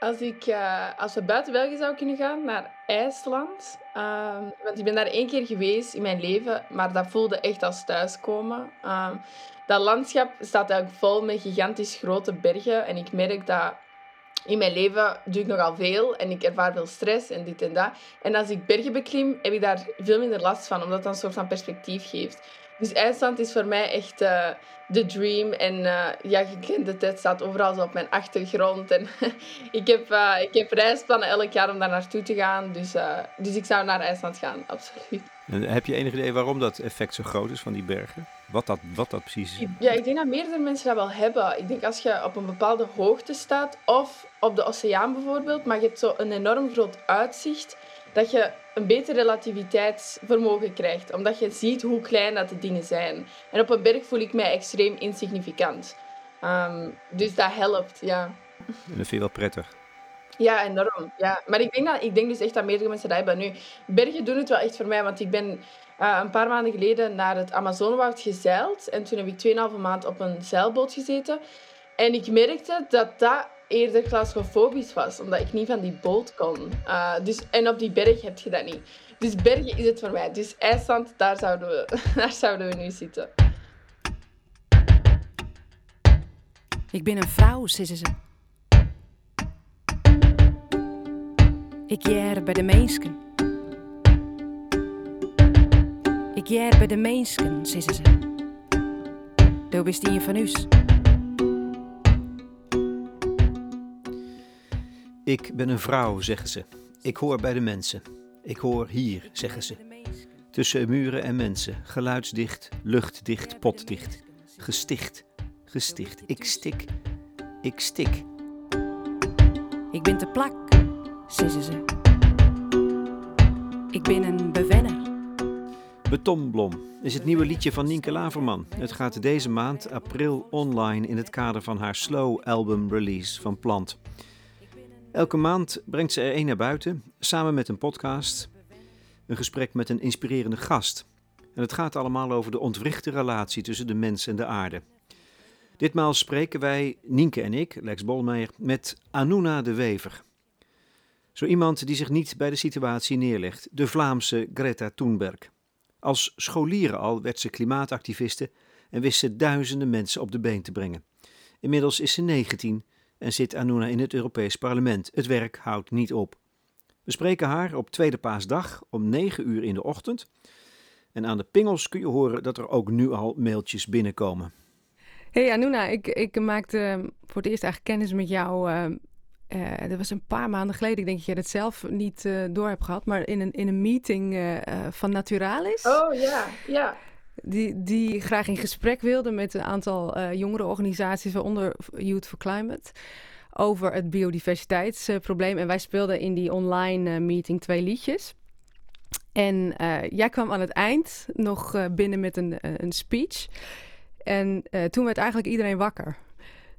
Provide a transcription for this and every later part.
als, ik, uh, als we buiten België zouden kunnen gaan, naar IJsland. Ehm, want ik ben daar één keer geweest in mijn leven, maar dat voelde echt als thuiskomen. Um, dat landschap staat eigenlijk vol met gigantisch grote bergen. En ik merk dat in mijn leven doe ik nogal veel en ik ervaar veel stress en dit en dat. En als ik bergen beklim, heb ik daar veel minder last van, omdat dat een soort van perspectief geeft. Dus IJsland is voor mij echt uh, de dream. En uh, ja, je kent het, het staat overal zo op mijn achtergrond. En ik, heb, uh, ik heb reisplannen elk jaar om daar naartoe te gaan. Dus, dus ik zou naar IJsland gaan, absoluut. En heb je enig idee waarom dat effect zo groot is van die bergen? Wat dat, wat dat precies is? Ja, ik denk dat meerdere mensen dat wel hebben. Ik denk als je op een bepaalde hoogte staat, of op de oceaan bijvoorbeeld, maar je hebt zo een enorm groot uitzicht, dat je een beter relativiteitsvermogen krijgt. Omdat je ziet hoe klein dat de dingen zijn. En op een berg voel ik mij extreem insignificant. Um, dus dat helpt, ja. En dat vind je wel prettig? Ja, enorm. Ja. Maar ik denk, dat, ik denk dus echt dat meerdere mensen dat hebben. Nu, bergen doen het wel echt voor mij, want ik ben uh, een paar maanden geleden naar het Amazonewoud gezeild. En toen heb ik 2,5 maand op een zeilboot gezeten. En ik merkte dat dat eerder claustrofobisch was, omdat ik niet van die boot kon. Uh, dus, en op die berg heb je dat niet. Dus bergen is het voor mij. Dus IJsland, daar zouden we, daar zouden we nu zitten. Ik ben een vrouw, zeggen ze. Ik jaar bij de mensen. Ik jaar bij de mensen, zeggen ze. Doe bist een van. Ik ben een vrouw, zeggen ze. Ik hoor bij de mensen. Ik hoor hier, zeggen ze. Tussen muren en mensen, geluidsdicht, luchtdicht, potdicht. Gesticht, gesticht. Ik stik, ik stik. Ik ben te plak, zeggen ze. Ik ben een bewenner. Betonblom is het nieuwe liedje van Nienke Laverman. Het gaat deze maand, april, online in het kader van haar Slow album release van Plant. Elke maand brengt ze er één naar buiten, samen met een podcast, een gesprek met een inspirerende gast. En het gaat allemaal over de ontwrichte relatie tussen de mens en de aarde. Ditmaal spreken wij, Nienke en ik, Lex Bolmeijer, met Anuna de Wever. Zo iemand die zich niet bij de situatie neerlegt, de Vlaamse Greta Thunberg. Als scholieren al werd ze klimaatactiviste en wist ze duizenden mensen op de been te brengen. Inmiddels is ze 19 en zit Anuna in het Europees Parlement. Het werk houdt niet op. We spreken haar op tweede paasdag om 9 uur in de ochtend. En aan de pingels kun je horen dat er ook nu al mailtjes binnenkomen. Hey Anuna, ik, ik maakte voor het eerst eigenlijk kennis met jou. Uh, uh, dat was een paar maanden geleden. Ik denk dat je dat zelf niet uh, door hebt gehad. Maar in een, in een meeting van Naturalis. Oh ja, ja die, die graag in gesprek wilde met een aantal uh, jongere organisaties, waaronder Youth for Climate, over het biodiversiteitsprobleem. en wij speelden in die online uh, meeting twee liedjes. En uh, jij kwam aan het eind nog binnen met een, een speech. En toen werd eigenlijk iedereen wakker.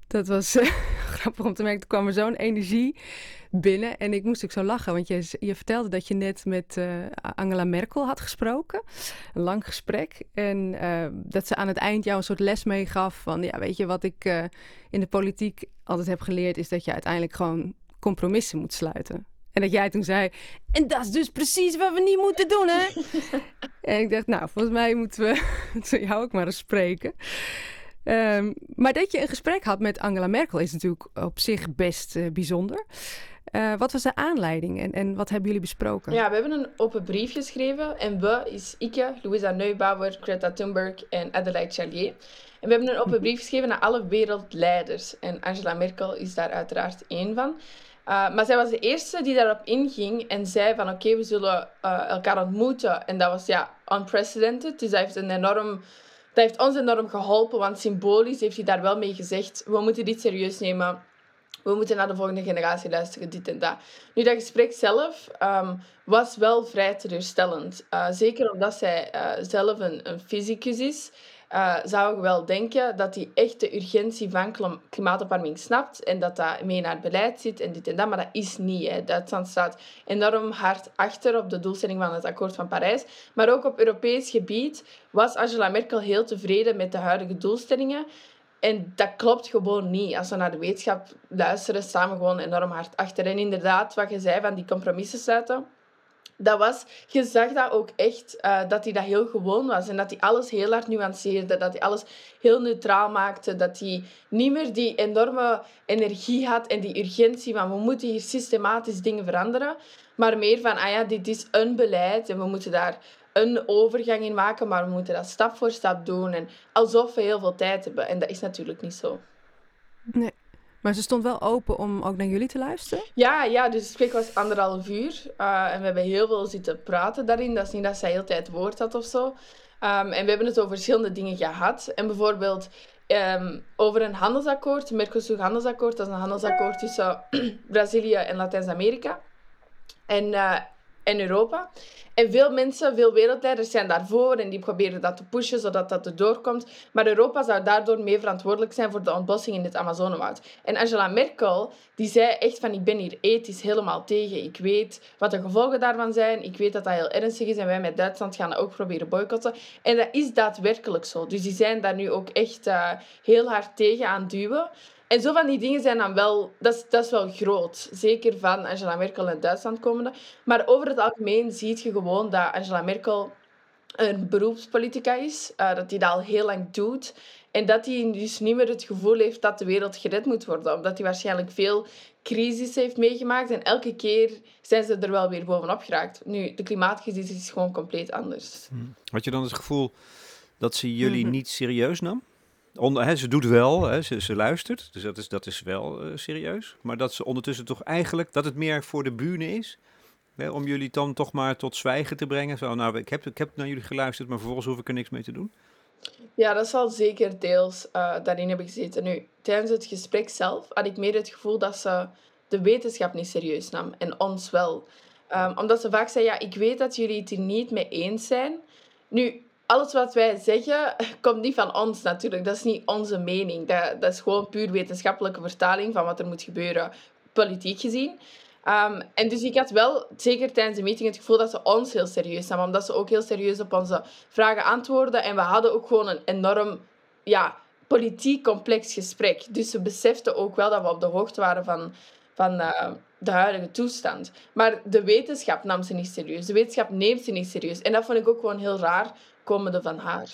Dat was grappig om te merken. Toen kwam er zo'n energie binnen. En ik moest ook zo lachen, want je, je vertelde dat je net met uh, Angela Merkel had gesproken. Een lang gesprek. En uh, dat ze aan het eind jou een soort les meegaf van, ja, weet je, wat ik in de politiek altijd heb geleerd, is dat je uiteindelijk gewoon compromissen moet sluiten. En dat jij toen zei, en dat is dus precies wat we niet moeten doen, hè? en ik dacht, nou, volgens mij moeten we, moeten we jou ook maar eens spreken. Um, maar dat je een gesprek had met Angela Merkel is natuurlijk op zich best uh, bijzonder. Uh, wat was de aanleiding en, en wat hebben jullie besproken? Ja, we hebben een open brief geschreven. En we is Ike, Louisa Neubauer, Greta Thunberg en Adelaide Charlier. En we hebben een open brief geschreven naar alle wereldleiders. En Angela Merkel is daar uiteraard één van. Uh, maar zij was de eerste die daarop inging en zei van oké, we zullen elkaar ontmoeten. En dat was ja, unprecedented. Dus dat heeft een enorm dat heeft ons enorm geholpen, want symbolisch heeft hij daar wel mee gezegd: we moeten dit serieus nemen. We moeten naar de volgende generatie luisteren, dit en dat. Nu, dat gesprek zelf um, was wel vrij teleurstellend. Uh, zeker omdat zij uh, zelf een, een fysicus is uh, zou ik wel denken dat hij echt de urgentie van klimaatopwarming snapt en dat dat mee naar het beleid zit en dit en dat. Maar dat is niet. Hè. Duitsland staat enorm hard achter op de doelstelling van het akkoord van Parijs. Maar ook op Europees gebied was Angela Merkel heel tevreden met de huidige doelstellingen. En dat klopt gewoon niet. Als we naar de wetenschap luisteren, staan we gewoon enorm hard achter. En inderdaad, wat je zei van die compromissen sluiten dat was, je zag dat ook echt, uh, dat hij dat heel gewoon was. En dat hij alles heel hard nuanceerde. Dat hij alles heel neutraal maakte. Dat hij niet meer die enorme energie had en die urgentie van we moeten hier systematisch dingen veranderen. Maar meer van, ah ja, dit is een beleid en we moeten daar een overgang in maken. Maar we moeten dat stap voor stap doen. En alsof we heel veel tijd hebben. En dat is natuurlijk niet zo. Maar ze stond wel open om ook naar jullie te luisteren? Ja, ja dus het gesprek was anderhalf uur. Uh, en we hebben heel veel zitten praten daarin. Dat is niet dat zij heel tijd woord had of zo. Um, en we hebben het over verschillende dingen gehad. En bijvoorbeeld um, over een handelsakkoord, Mercosur-handelsakkoord. Dat is een handelsakkoord tussen Brazilië en Latijns-Amerika. En, uh, en Europa. En veel mensen, veel wereldleiders zijn daarvoor en die proberen dat te pushen zodat dat erdoor komt. Maar Europa zou daardoor mee verantwoordelijk zijn voor de ontbossing in het Amazonewoud. En Angela Merkel, die zei echt van ik ben hier ethisch helemaal tegen. Ik weet wat de gevolgen daarvan zijn. Ik weet dat dat heel ernstig is en wij met Duitsland gaan dat ook proberen boycotten. En dat is daadwerkelijk zo. Dus die zijn daar nu ook echt uh, heel hard tegen aan duwen. En zo van die dingen zijn dan wel... Dat is, dat is wel groot. Zeker van Angela Merkel en Duitsland komende. Maar over het algemeen zie je gewoon dat Angela Merkel een beroepspolitica is. Uh, dat hij dat al heel lang doet. En dat hij dus niet meer het gevoel heeft dat de wereld gered moet worden. Omdat hij waarschijnlijk veel crisis heeft meegemaakt. En elke keer zijn ze er wel weer bovenop geraakt. Nu, de klimaatcrisis is gewoon compleet anders. Hmm. Had je dan het gevoel dat ze jullie mhm. niet serieus nam? Hè, ze doet wel, hè, ze, ze luistert, dus dat is, dat is wel uh, serieus. Maar dat ze ondertussen toch eigenlijk, dat het meer voor de bühne is. Hè, om jullie dan toch maar tot zwijgen te brengen. Zo, nou, ik heb, ik heb naar jullie geluisterd, maar vervolgens hoef ik er niks mee te doen. Ja, dat zal zeker deels uh, daarin hebben gezeten. Nu, tijdens het gesprek zelf had ik meer het gevoel dat ze de wetenschap niet serieus nam. En ons wel. Um, omdat ze vaak zei, ja, ik weet dat jullie het niet mee eens zijn. Nu, alles wat wij zeggen komt niet van ons natuurlijk. Dat is niet onze mening. Dat, dat is gewoon puur wetenschappelijke vertaling van wat er moet gebeuren, politiek gezien. Um, en dus ik had wel, zeker tijdens de meeting, het gevoel dat ze ons heel serieus namen. Omdat ze ook heel serieus op onze vragen antwoorden. En we hadden ook gewoon een enorm ja, politiek complex gesprek. Dus ze beseften ook wel dat we op de hoogte waren van, van uh, de huidige toestand. Maar de wetenschap nam ze niet serieus. De wetenschap neemt ze niet serieus. En dat vond ik ook gewoon heel raar komende van haar.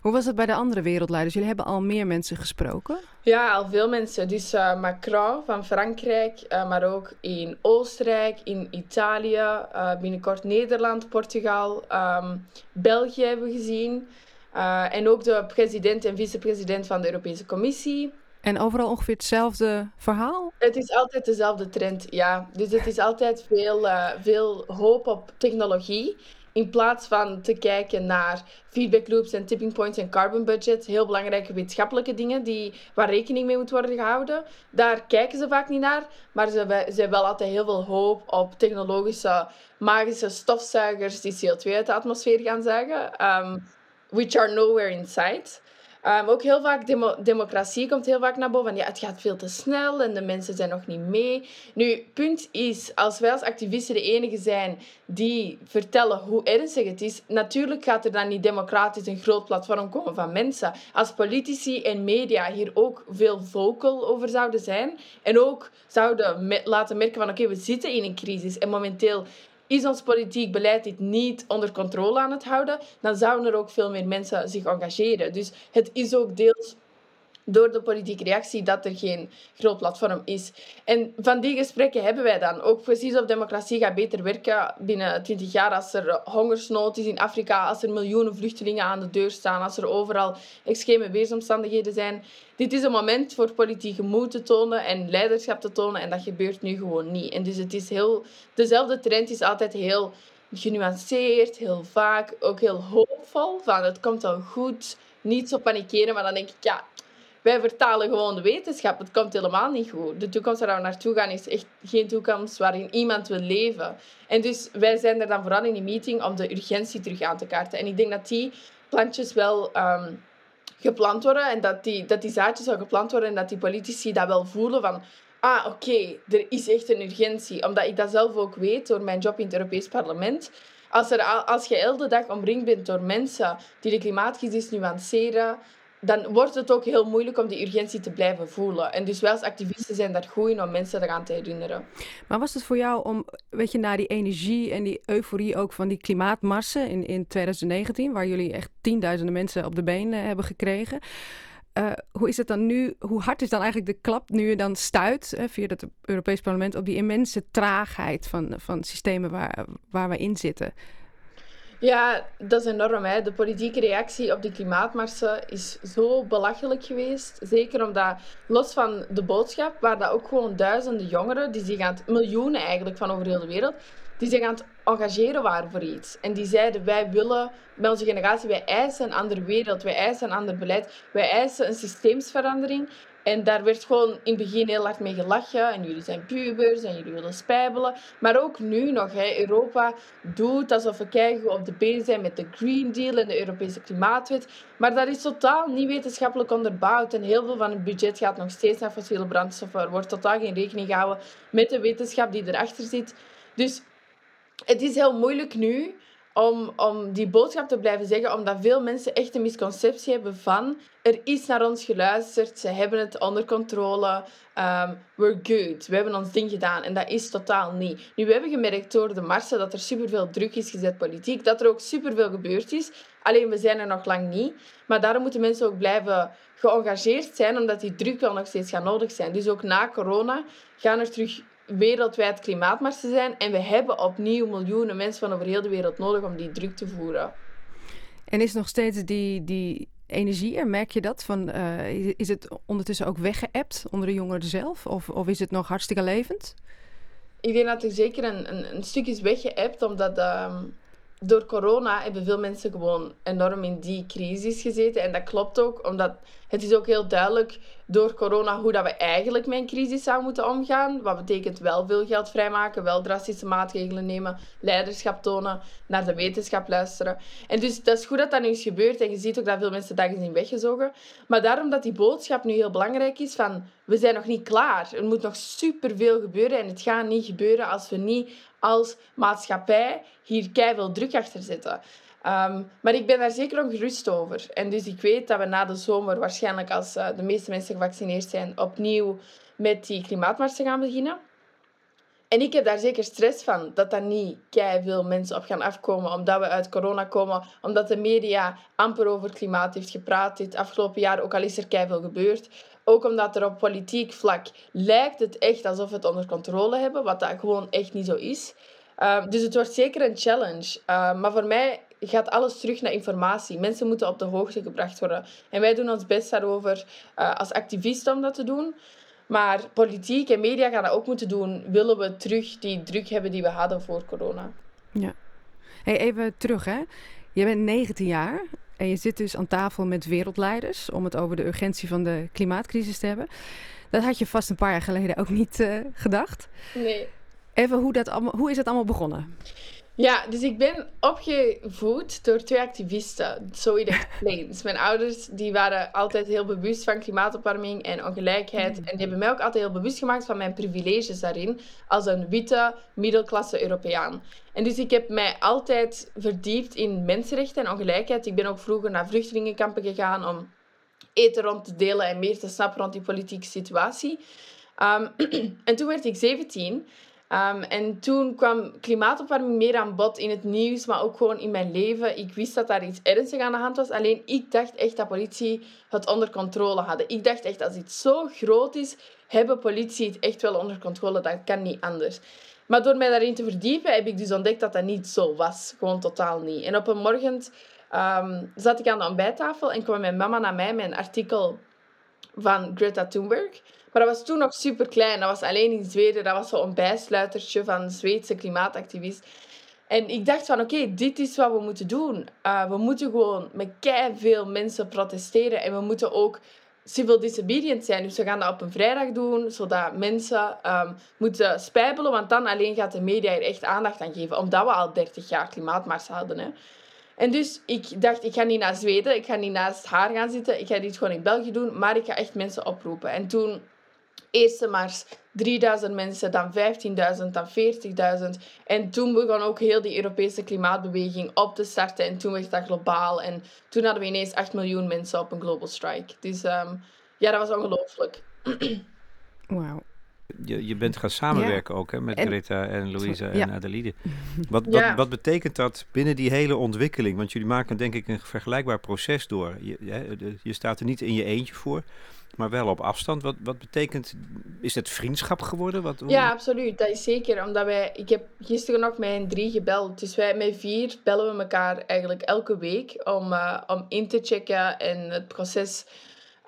Hoe was het bij de andere wereldleiders? Jullie hebben al meer mensen gesproken? Ja, al veel mensen. Dus uh, Macron van Frankrijk, uh, maar ook in Oostenrijk, in Italië, uh, binnenkort Nederland, Portugal, um, België hebben we gezien. en ook de president en vicepresident van de Europese Commissie. En overal ongeveer hetzelfde verhaal? Het is altijd dezelfde trend, ja. Dus het is altijd veel, veel hoop op technologie. In plaats van te kijken naar feedback loops en tipping points en carbon budget, heel belangrijke wetenschappelijke dingen die, waar rekening mee moet worden gehouden, daar kijken ze vaak niet naar. Maar ze, ze hebben wel altijd heel veel hoop op technologische, magische stofzuigers die CO2 uit de atmosfeer gaan zuigen, um, which are nowhere in sight. Um, ook heel vaak, democratie komt heel vaak naar boven. Ja, het gaat veel te snel en de mensen zijn nog niet mee. Nu, punt is, als wij als activisten de enige zijn die vertellen hoe ernstig het is, natuurlijk gaat er dan niet democratisch een groot platform komen van mensen. Als politici en media hier ook veel vocal over zouden zijn en ook zouden laten merken van oké, we zitten in een crisis en momenteel is ons politiek beleid dit niet onder controle aan het houden, dan zouden er ook veel meer mensen zich engageren. Dus het is ook deels door de politieke reactie dat er geen groot platform is. En van die gesprekken hebben wij dan. Ook precies of democratie gaat beter werken binnen 20 jaar als er hongersnood is in Afrika, als er miljoenen vluchtelingen aan de deur staan, als er overal extreme weersomstandigheden zijn. Dit is een moment voor politieke moed te tonen en leiderschap te tonen en dat gebeurt nu gewoon niet. En dus het is heel... Dezelfde trend is altijd heel genuanceerd, heel vaak, ook heel hoopvol. Van het komt wel goed, niet zo panikeren, maar dan denk ik, ja, wij vertalen gewoon de wetenschap. Het komt helemaal niet goed. De toekomst waar we naartoe gaan is echt geen toekomst waarin iemand wil leven. En dus wij zijn er dan vooral in die meeting om de urgentie terug aan te kaarten. En ik denk dat die plantjes wel um, geplant worden en dat die, dat die zaadjes wel geplant worden en dat die politici dat wel voelen van ah, oké, er is echt een urgentie. Omdat ik dat zelf ook weet door mijn job in het Europees Parlement. Als, er, als je elke dag omringd bent door mensen die de klimaatcrisis nuanceren, dan wordt het ook heel moeilijk om die urgentie te blijven voelen. En dus wij als activisten zijn daar goed om mensen eraan te herinneren. Maar was het voor jou om, weet je, naar die energie en die euforie ook van die klimaatmarsen in, in 2019, waar jullie echt tienduizenden mensen op de been hebben gekregen. Uh, hoe is het dan nu? Hoe hard is dan eigenlijk de klap nu je dan stuit via het Europees Parlement op die immense traagheid van, van systemen waar, waar we in zitten? Ja, dat is enorm. Hè. De politieke reactie op die klimaatmarsen is zo belachelijk geweest. Zeker omdat, los van de boodschap, waar dat ook gewoon duizenden jongeren, die zich aan miljoenen eigenlijk van over heel de wereld, die zich aan het engageren waren voor iets. En die zeiden, wij willen, met onze generatie, wij eisen een andere wereld, wij eisen een ander beleid, wij eisen een systeemsverandering. En daar werd gewoon in het begin heel hard mee gelachen. En jullie zijn pubers en jullie willen spijbelen. Maar ook nu nog, hè, Europa doet alsof we kijken op de been zijn met de Green Deal en de Europese Klimaatwet. Maar dat is totaal niet wetenschappelijk onderbouwd. En heel veel van het budget gaat nog steeds naar fossiele brandstoffen. Er wordt totaal geen rekening gehouden met de wetenschap die erachter zit. Dus het is heel moeilijk nu om, om die boodschap te blijven zeggen, omdat veel mensen echt een misconceptie hebben van er is naar ons geluisterd, ze hebben het onder controle, um, we're good, we hebben ons ding gedaan. En dat is totaal niet. Nu, we hebben gemerkt door de marsen dat er superveel druk is gezet politiek, dat er ook superveel gebeurd is. Alleen we zijn er nog lang niet. Maar daarom moeten mensen ook blijven geëngageerd zijn, omdat die druk wel nog steeds gaat nodig zijn. Dus ook na corona gaan er terug wereldwijd klimaatmarsen zijn. En we hebben opnieuw miljoenen mensen van over heel de wereld nodig om die druk te voeren. En is nog steeds die, die energie er? Merk je dat? Van, uh, is het ondertussen ook weggeëpt onder de jongeren zelf? Of, of is het nog hartstikke levend? Ik denk dat er zeker een, een, een stuk is weggeëpt, omdat ehm, door corona hebben veel mensen gewoon enorm in die crisis gezeten. En dat klopt ook, omdat het is ook heel duidelijk door corona hoe dat we eigenlijk met een crisis zouden moeten omgaan. Wat betekent wel veel geld vrijmaken, wel drastische maatregelen nemen, leiderschap tonen, naar de wetenschap luisteren. En dus dat is goed dat dat nu is gebeurd. En je ziet ook dat veel mensen dat zijn weggezogen. Maar daarom dat die boodschap nu heel belangrijk is van we zijn nog niet klaar. Er moet nog superveel gebeuren en het gaat niet gebeuren als we niet als maatschappij hier keihard druk achter zetten. Um, maar ik ben daar zeker ongerust over. En dus ik weet dat we na de zomer, waarschijnlijk als uh, de meeste mensen gevaccineerd zijn, opnieuw met die klimaatmarsen gaan beginnen. En ik heb daar zeker stress van, dat daar niet veel mensen op gaan afkomen, omdat we uit corona komen, omdat de media amper over klimaat heeft gepraat dit afgelopen jaar, ook al is er veel gebeurd. Ook omdat er op politiek vlak lijkt het echt alsof we het onder controle hebben, wat dat gewoon echt niet zo is. Uh, dus het wordt zeker een challenge. Uh, maar voor mij gaat alles terug naar informatie. Mensen moeten op de hoogte gebracht worden. En wij doen ons best daarover uh, als activisten om dat te doen. Maar politiek en media gaan dat ook moeten doen. Willen we terug die druk hebben die we hadden voor corona? Ja. Hey, even terug, hè. Je bent 19 jaar en je zit dus aan tafel met wereldleiders om het over de urgentie van de klimaatcrisis te hebben. Dat had je vast een paar jaar geleden ook niet uh, gedacht. Nee. Even hoe, dat allemaal, hoe is het allemaal begonnen? Ja, dus ik ben opgevoed door twee activisten. So it explains. Mijn ouders die waren altijd heel bewust van klimaatopwarming en ongelijkheid. En die hebben mij ook altijd heel bewust gemaakt van mijn privileges daarin. Als een witte, middelklasse Europeaan. En dus ik heb mij altijd verdiept in mensenrechten en ongelijkheid. Ik ben ook vroeger naar vluchtelingenkampen gegaan om eten rond te delen en meer te snappen rond die politieke situatie. Um, en toen werd ik 17 Um, en toen kwam klimaatopwarming meer aan bod in het nieuws, maar ook gewoon in mijn leven. Ik wist dat daar iets ernstigs aan de hand was. Alleen ik dacht echt dat politie het onder controle hadden. Ik dacht echt, als iets zo groot is, hebben politie het echt wel onder controle. Dat kan niet anders. Maar door mij daarin te verdiepen, heb ik dus ontdekt dat dat niet zo was. Gewoon totaal niet. En op een morgen um, zat ik aan de ontbijttafel en kwam mijn mama naar mij met een artikel van Greta Thunberg. Maar dat was toen nog super klein. Dat was alleen in Zweden. Dat was zo'n bijsluitertje van een Zweedse klimaatactivist. En ik dacht van, oké, dit is wat we moeten doen. Uh, we moeten gewoon met kei veel mensen protesteren. En we moeten ook civil disobedient zijn. Dus we gaan dat op een vrijdag doen, zodat mensen um, moeten spijbelen. Want dan alleen gaat de media er echt aandacht aan geven. Omdat we al 30 jaar klimaatmars hadden. Hè. En dus ik dacht, ik ga niet naar Zweden. Ik ga niet naast haar gaan zitten. Ik ga dit gewoon in België doen. Maar ik ga echt mensen oproepen. En toen eerste mars 3000 mensen, dan 15.000, dan 40.000. En toen begon ook heel die Europese klimaatbeweging op te starten. En toen werd dat globaal. En toen hadden we ineens 8 miljoen mensen op een global strike. Dus um, ja, dat was ongelooflijk. Wauw. Je, je bent gaan samenwerken ook hè, met Greta en Louisa en Adelide. Wat, wat, wat betekent dat binnen die hele ontwikkeling? Want jullie maken denk ik een vergelijkbaar proces door. Je, je, je staat er niet in je eentje voor maar wel op afstand. Wat, wat betekent, is het vriendschap geworden? Wat, Ja, absoluut. Dat is zeker. Omdat wij, ik heb gisteren nog een drie gebeld. Dus wij met vier bellen we elkaar eigenlijk elke week om, uh, om in te checken en het proces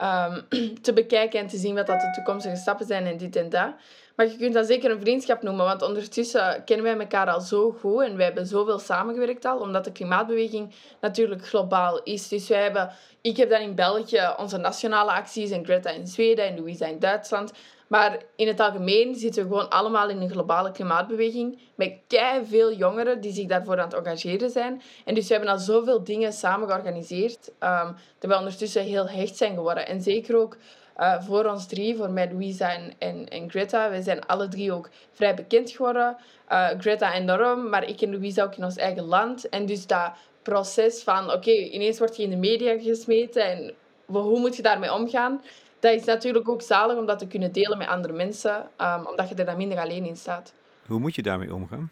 um, te bekijken en te zien wat dat de toekomstige stappen zijn en dit en dat. Maar je kunt dat zeker een vriendschap noemen, want ondertussen kennen wij elkaar al zo goed en wij hebben zoveel samengewerkt al, omdat de klimaatbeweging natuurlijk globaal is. Dus wij hebben, ik heb dan in België onze nationale acties en Greta in Zweden en Louisa in Duitsland. Maar in het algemeen zitten we gewoon allemaal in een globale klimaatbeweging met kei veel jongeren die zich daarvoor aan het engageren zijn. En dus we hebben al zoveel dingen samen georganiseerd um, dat we ondertussen heel hecht zijn geworden. En zeker ook uh, voor ons drie, voor mij, Louisa en, en, en, Greta. We zijn alle drie ook vrij bekend geworden. Uh, Greta enorm, maar ik en Louisa ook in ons eigen land. En dus dat proces van, oké, ineens word je in de media gesmeten en hoe moet je daarmee omgaan? Dat is natuurlijk ook zalig om dat te kunnen delen met andere mensen, um, omdat je er dan minder alleen in staat. Hoe moet je daarmee omgaan?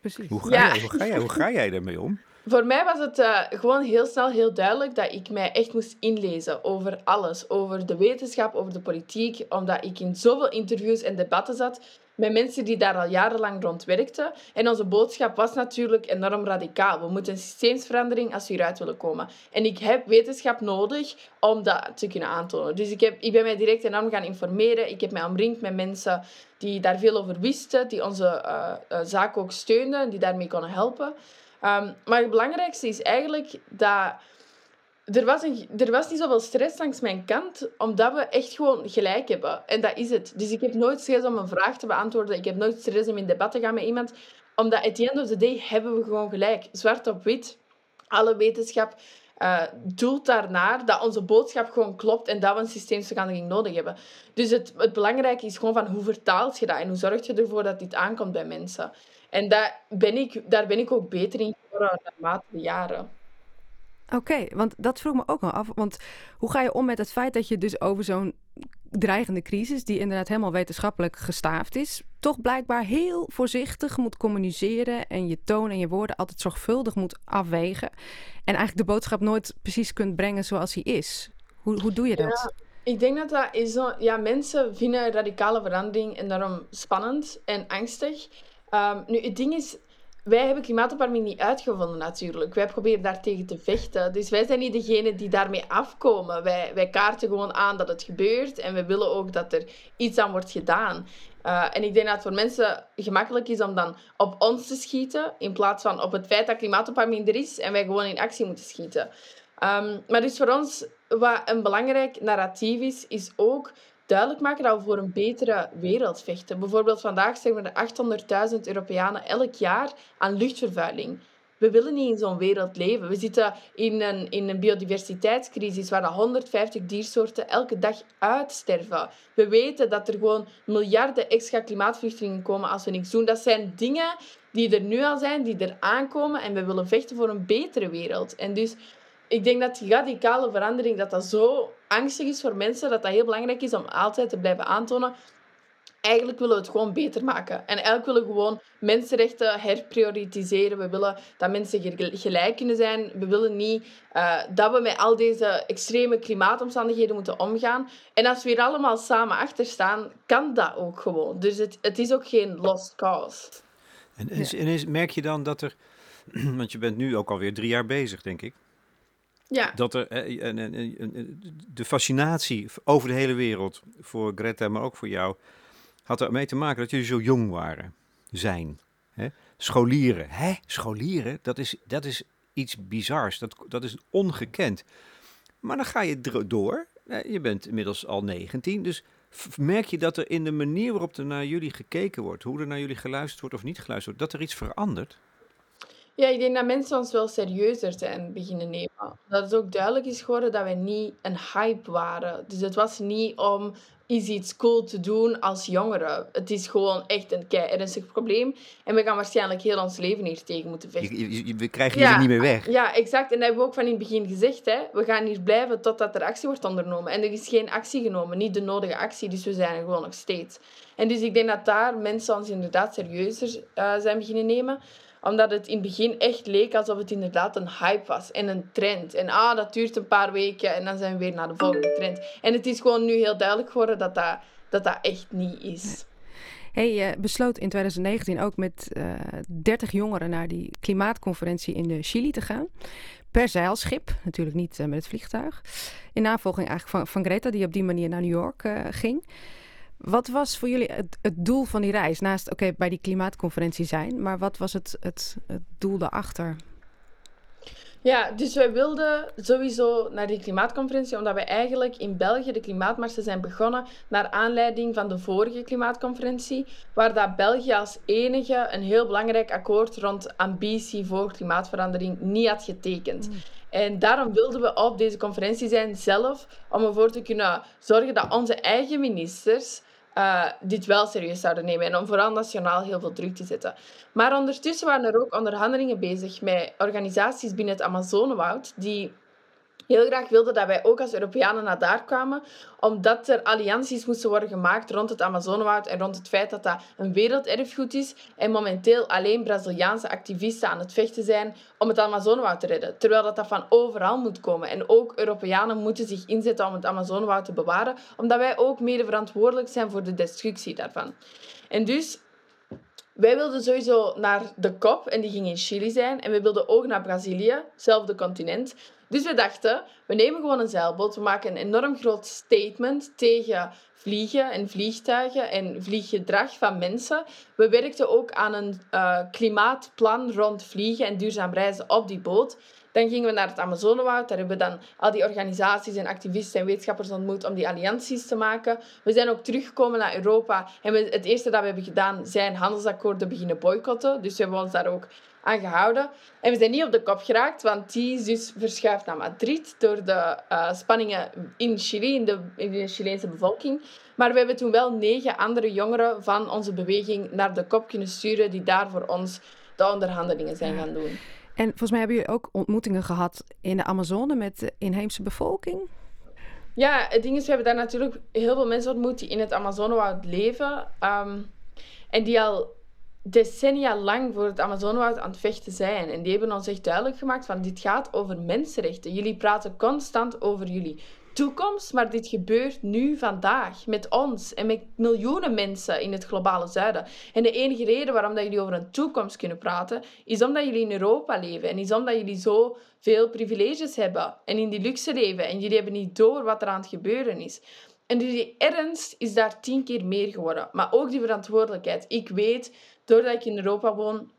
Precies. Hoe ga, jij, hoe ga, jij, hoe ga jij daarmee om? Voor mij was het uh, gewoon heel snel heel duidelijk dat ik mij echt moest inlezen over alles. Over de wetenschap, over de politiek. Omdat ik in zoveel interviews en debatten zat met mensen die daar al jarenlang rond werkten. En onze boodschap was natuurlijk enorm radicaal. We moeten een systeemsverandering als we hieruit willen komen. En ik heb wetenschap nodig om dat te kunnen aantonen. Dus ik, heb, ik ben mij direct enorm gaan informeren. Ik heb mij omringd met mensen die daar veel over wisten, die onze uh, uh, zaak ook steunden en die daarmee konden helpen. Um, maar het belangrijkste is eigenlijk dat er was, een, er was niet zoveel stress langs mijn kant, omdat we echt gewoon gelijk hebben. En dat is het. Dus ik heb nooit stress om een vraag te beantwoorden. Ik heb nooit stress om in debat te gaan met iemand. Omdat at the end of the day hebben we gewoon gelijk. Zwart op wit. Alle wetenschap uh, doelt daarnaar dat onze boodschap gewoon klopt en dat we een systeemsverandering nodig hebben. Dus het, het belangrijke is gewoon van hoe vertaalt je dat en hoe zorg je ervoor dat dit aankomt bij mensen. En daar ben ik, daar ben ik ook beter in geworden naarmate de jaren. Oké, want dat vroeg me ook wel af. Want hoe ga je om met het feit dat je dus over zo'n dreigende crisis, die inderdaad helemaal wetenschappelijk gestaafd is, toch blijkbaar heel voorzichtig moet communiceren en je toon en je woorden altijd zorgvuldig moet afwegen. En eigenlijk de boodschap nooit precies kunt brengen zoals hij is. Hoe, hoe doe je dat? Ja, ik denk dat dat is zo. Ja, mensen vinden radicale verandering en daarom spannend en angstig. Um, nu, het ding is, wij hebben klimaatopwarming niet uitgevonden natuurlijk. Wij proberen daartegen te vechten. Dus wij zijn niet degene die daarmee afkomen. Wij, wij kaarten gewoon aan dat het gebeurt en we willen ook dat er iets aan wordt gedaan. Uh, en ik denk dat het voor mensen gemakkelijk is om dan op ons te schieten, in plaats van op het feit dat klimaatopwarming er is en wij gewoon in actie moeten schieten. Um, maar dus voor ons, wat een belangrijk narratief is, is ook duidelijk maken dat we voor een betere wereld vechten. Bijvoorbeeld vandaag zeggen er 800.000 Europeanen elk jaar aan luchtvervuiling. We willen niet in zo'n wereld leven. We zitten in een, in een biodiversiteitscrisis waar 150 diersoorten elke dag uitsterven. We weten dat er gewoon miljarden extra klimaatvluchtelingen komen als we niks doen. Dat zijn dingen die er nu al zijn, die er aankomen en we willen vechten voor een betere wereld. En dus ik denk dat die radicale verandering, dat dat zo angstig is voor mensen, dat dat heel belangrijk is om altijd te blijven aantonen. Eigenlijk willen we het gewoon beter maken. En eigenlijk willen we gewoon mensenrechten herprioritiseren. We willen dat mensen gelijk kunnen zijn. We willen niet uh, dat we met al deze extreme klimaatomstandigheden moeten omgaan. En als we hier allemaal samen achter staan, kan dat ook gewoon. Dus het, het is ook geen lost cause. En, en, merk je dan dat er... Want je bent nu ook alweer drie jaar bezig, denk ik. Ja. Dat er de fascinatie over de hele wereld voor Greta, maar ook voor jou, had ermee te maken dat jullie zo jong waren, zijn. Hè? Scholieren. Hè? Scholieren? Dat is, dat is iets bizars. Dat, dat is ongekend. Maar dan ga je door. Je bent inmiddels al 19. Dus merk je dat er in de manier waarop er naar jullie gekeken wordt, hoe er naar jullie geluisterd wordt of niet geluisterd wordt, dat er iets verandert? Ja, ik denk dat mensen ons wel serieuzer zijn beginnen nemen. Dat het ook duidelijk is geworden dat wij niet een hype waren. Dus het was niet om is iets cool te doen als jongeren. Het is gewoon echt een kei ernstig probleem. En we gaan waarschijnlijk heel ons leven hier tegen moeten vechten. we krijgen hier niet meer weg. Ja, exact. En dat hebben we ook van in het begin gezegd. Hè. We gaan hier blijven totdat er actie wordt ondernomen. En er is geen actie genomen, niet de nodige actie. Dus we zijn er gewoon nog steeds. En dus ik denk dat daar mensen ons inderdaad serieuzer uh, zijn beginnen nemen omdat het in het begin echt leek alsof het inderdaad een hype was en een trend. En ah, dat duurt een paar weken en dan zijn we weer naar de volgende trend. En het is gewoon nu heel duidelijk geworden dat dat, dat, dat echt niet is. Hey, je besloot in 2019 ook met uh, eh, 30 jongeren naar die klimaatconferentie in de Chili te gaan. Per zeilschip, natuurlijk niet uh, met het vliegtuig. In navolging eigenlijk van, van Greta, die op die manier naar New York ging. Wat was voor jullie het, het doel van die reis? Naast, oké, bij die klimaatconferentie zijn, maar wat was het, het, het doel daarachter? Ja, dus wij wilden sowieso naar die klimaatconferentie, omdat wij eigenlijk in België de klimaatmarsen zijn begonnen naar aanleiding van de vorige klimaatconferentie, waar dat België als enige een heel belangrijk akkoord rond ambitie voor klimaatverandering niet had getekend. Mm. En daarom wilden we op deze conferentie zijn zelf, om ervoor te kunnen zorgen dat onze eigen ministers uh, dit wel serieus zouden nemen. En om vooral nationaal heel veel druk te zetten. Maar ondertussen waren er ook onderhandelingen bezig met organisaties binnen het Amazonewoud die heel graag wilden dat wij ook als Europeanen naar daar kwamen, omdat er allianties moesten worden gemaakt rond het Amazonewoud en rond het feit dat dat een werelderfgoed is en momenteel alleen Braziliaanse activisten aan het vechten zijn om het Amazonewoud te redden, terwijl dat, dat van overal moet komen. En ook Europeanen moeten zich inzetten om het Amazonewoud te bewaren, omdat wij ook mede verantwoordelijk zijn voor de destructie daarvan. En dus wij wilden sowieso naar de COP en die ging in Chili zijn. En we wilden ook naar Brazilië, hetzelfde continent. Dus we dachten, we nemen gewoon een zeilboot. We maken een enorm groot statement tegen vliegen en vliegtuigen en vlieggedrag van mensen. We werkten ook aan een uh, klimaatplan rond vliegen en duurzaam reizen op die boot. Dan gingen we naar het Amazonewoud. Daar hebben we dan al die organisaties en activisten en wetenschappers ontmoet om die allianties te maken. We zijn ook teruggekomen naar Europa. En we, het eerste dat we hebben gedaan zijn handelsakkoorden beginnen boycotten. Dus we hebben ons daar ook aan gehouden. En we zijn niet op de kop geraakt, want die is dus verschuift naar Madrid door de uh, spanningen in Chili, in de, in de Chileense bevolking. Maar we hebben toen wel negen andere jongeren van onze beweging naar de kop kunnen sturen, die daar voor ons de onderhandelingen zijn gaan doen. En volgens mij hebben jullie ook ontmoetingen gehad in de Amazone met de inheemse bevolking? Ja, het ding is, we hebben daar natuurlijk heel veel mensen ontmoet die in het Amazonewoud leven. Um, en die al decennia lang voor het Amazonewoud aan het vechten zijn. En die hebben ons echt duidelijk gemaakt van dit gaat over mensenrechten. Jullie praten constant over jullie toekomst, maar dit gebeurt nu vandaag met ons en met miljoenen mensen in het globale zuiden. En de enige reden waarom dat jullie over een toekomst kunnen praten, is omdat jullie in Europa leven en is omdat jullie zo veel privileges hebben en in die luxe leven en jullie hebben niet door wat er aan het gebeuren is. En die ernst is daar tien keer meer geworden. Maar ook die verantwoordelijkheid. Ik weet, doordat ik in Europa woon,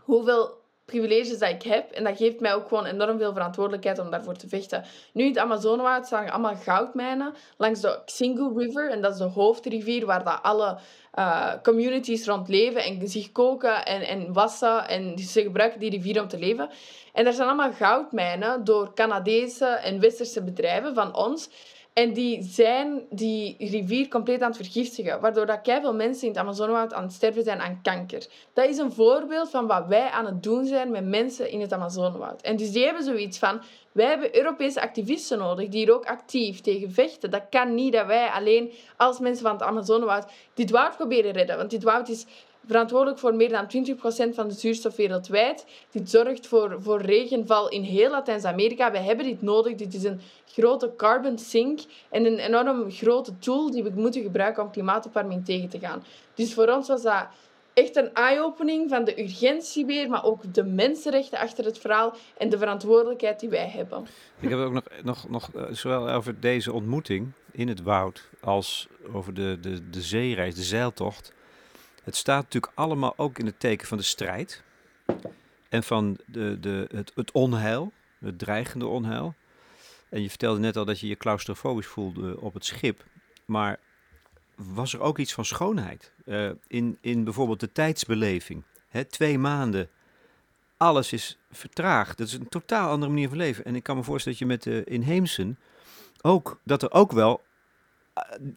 hoeveel privileges dat ik heb. En dat geeft mij ook gewoon enorm veel verantwoordelijkheid om daarvoor te vechten. Nu in het Amazonewoud staan allemaal goudmijnen langs de Xingu River. En dat is de hoofdrivier waar dat alle uh, communities rond leven en zich koken en, en wassen. En ze gebruiken die rivier om te leven. En er zijn allemaal goudmijnen door Canadese en Westerse bedrijven van ons. En die zijn die rivier compleet aan het vergiftigen, waardoor dat veel mensen in het Amazonewoud aan het sterven zijn aan kanker. Dat is een voorbeeld van wat wij aan het doen zijn met mensen in het Amazonewoud. En dus die hebben zoiets van, wij hebben Europese activisten nodig die er ook actief tegen vechten. Dat kan niet dat wij alleen als mensen van het Amazonewoud dit woud proberen redden. Want dit woud is verantwoordelijk voor meer dan 20% van de zuurstof wereldwijd. Dit zorgt voor, voor regenval in heel Latijns-Amerika. We hebben dit nodig. Dit is een grote carbon sink en een enorm grote tool die we moeten gebruiken om klimaatopwarming tegen te gaan. Dus voor ons was dat echt een eye-opening van de urgentie weer, maar ook de mensenrechten achter het verhaal en de verantwoordelijkheid die wij hebben. Ik heb ook nog, nog, nog eh, zowel over deze ontmoeting in het woud als over de, de, de zeereis, de zeiltocht. Het staat natuurlijk allemaal ook in het teken van de strijd en van de, de, het, het onheil, het dreigende onheil. En je vertelde net al dat je je claustrofobisch voelde op het schip. Maar was er ook iets van schoonheid uh, in, in bijvoorbeeld de tijdsbeleving? Hè, twee maanden alles is vertraagd. Dat is een totaal andere manier van leven. En ik kan me voorstellen dat je met de inheemsen ook, dat er ook wel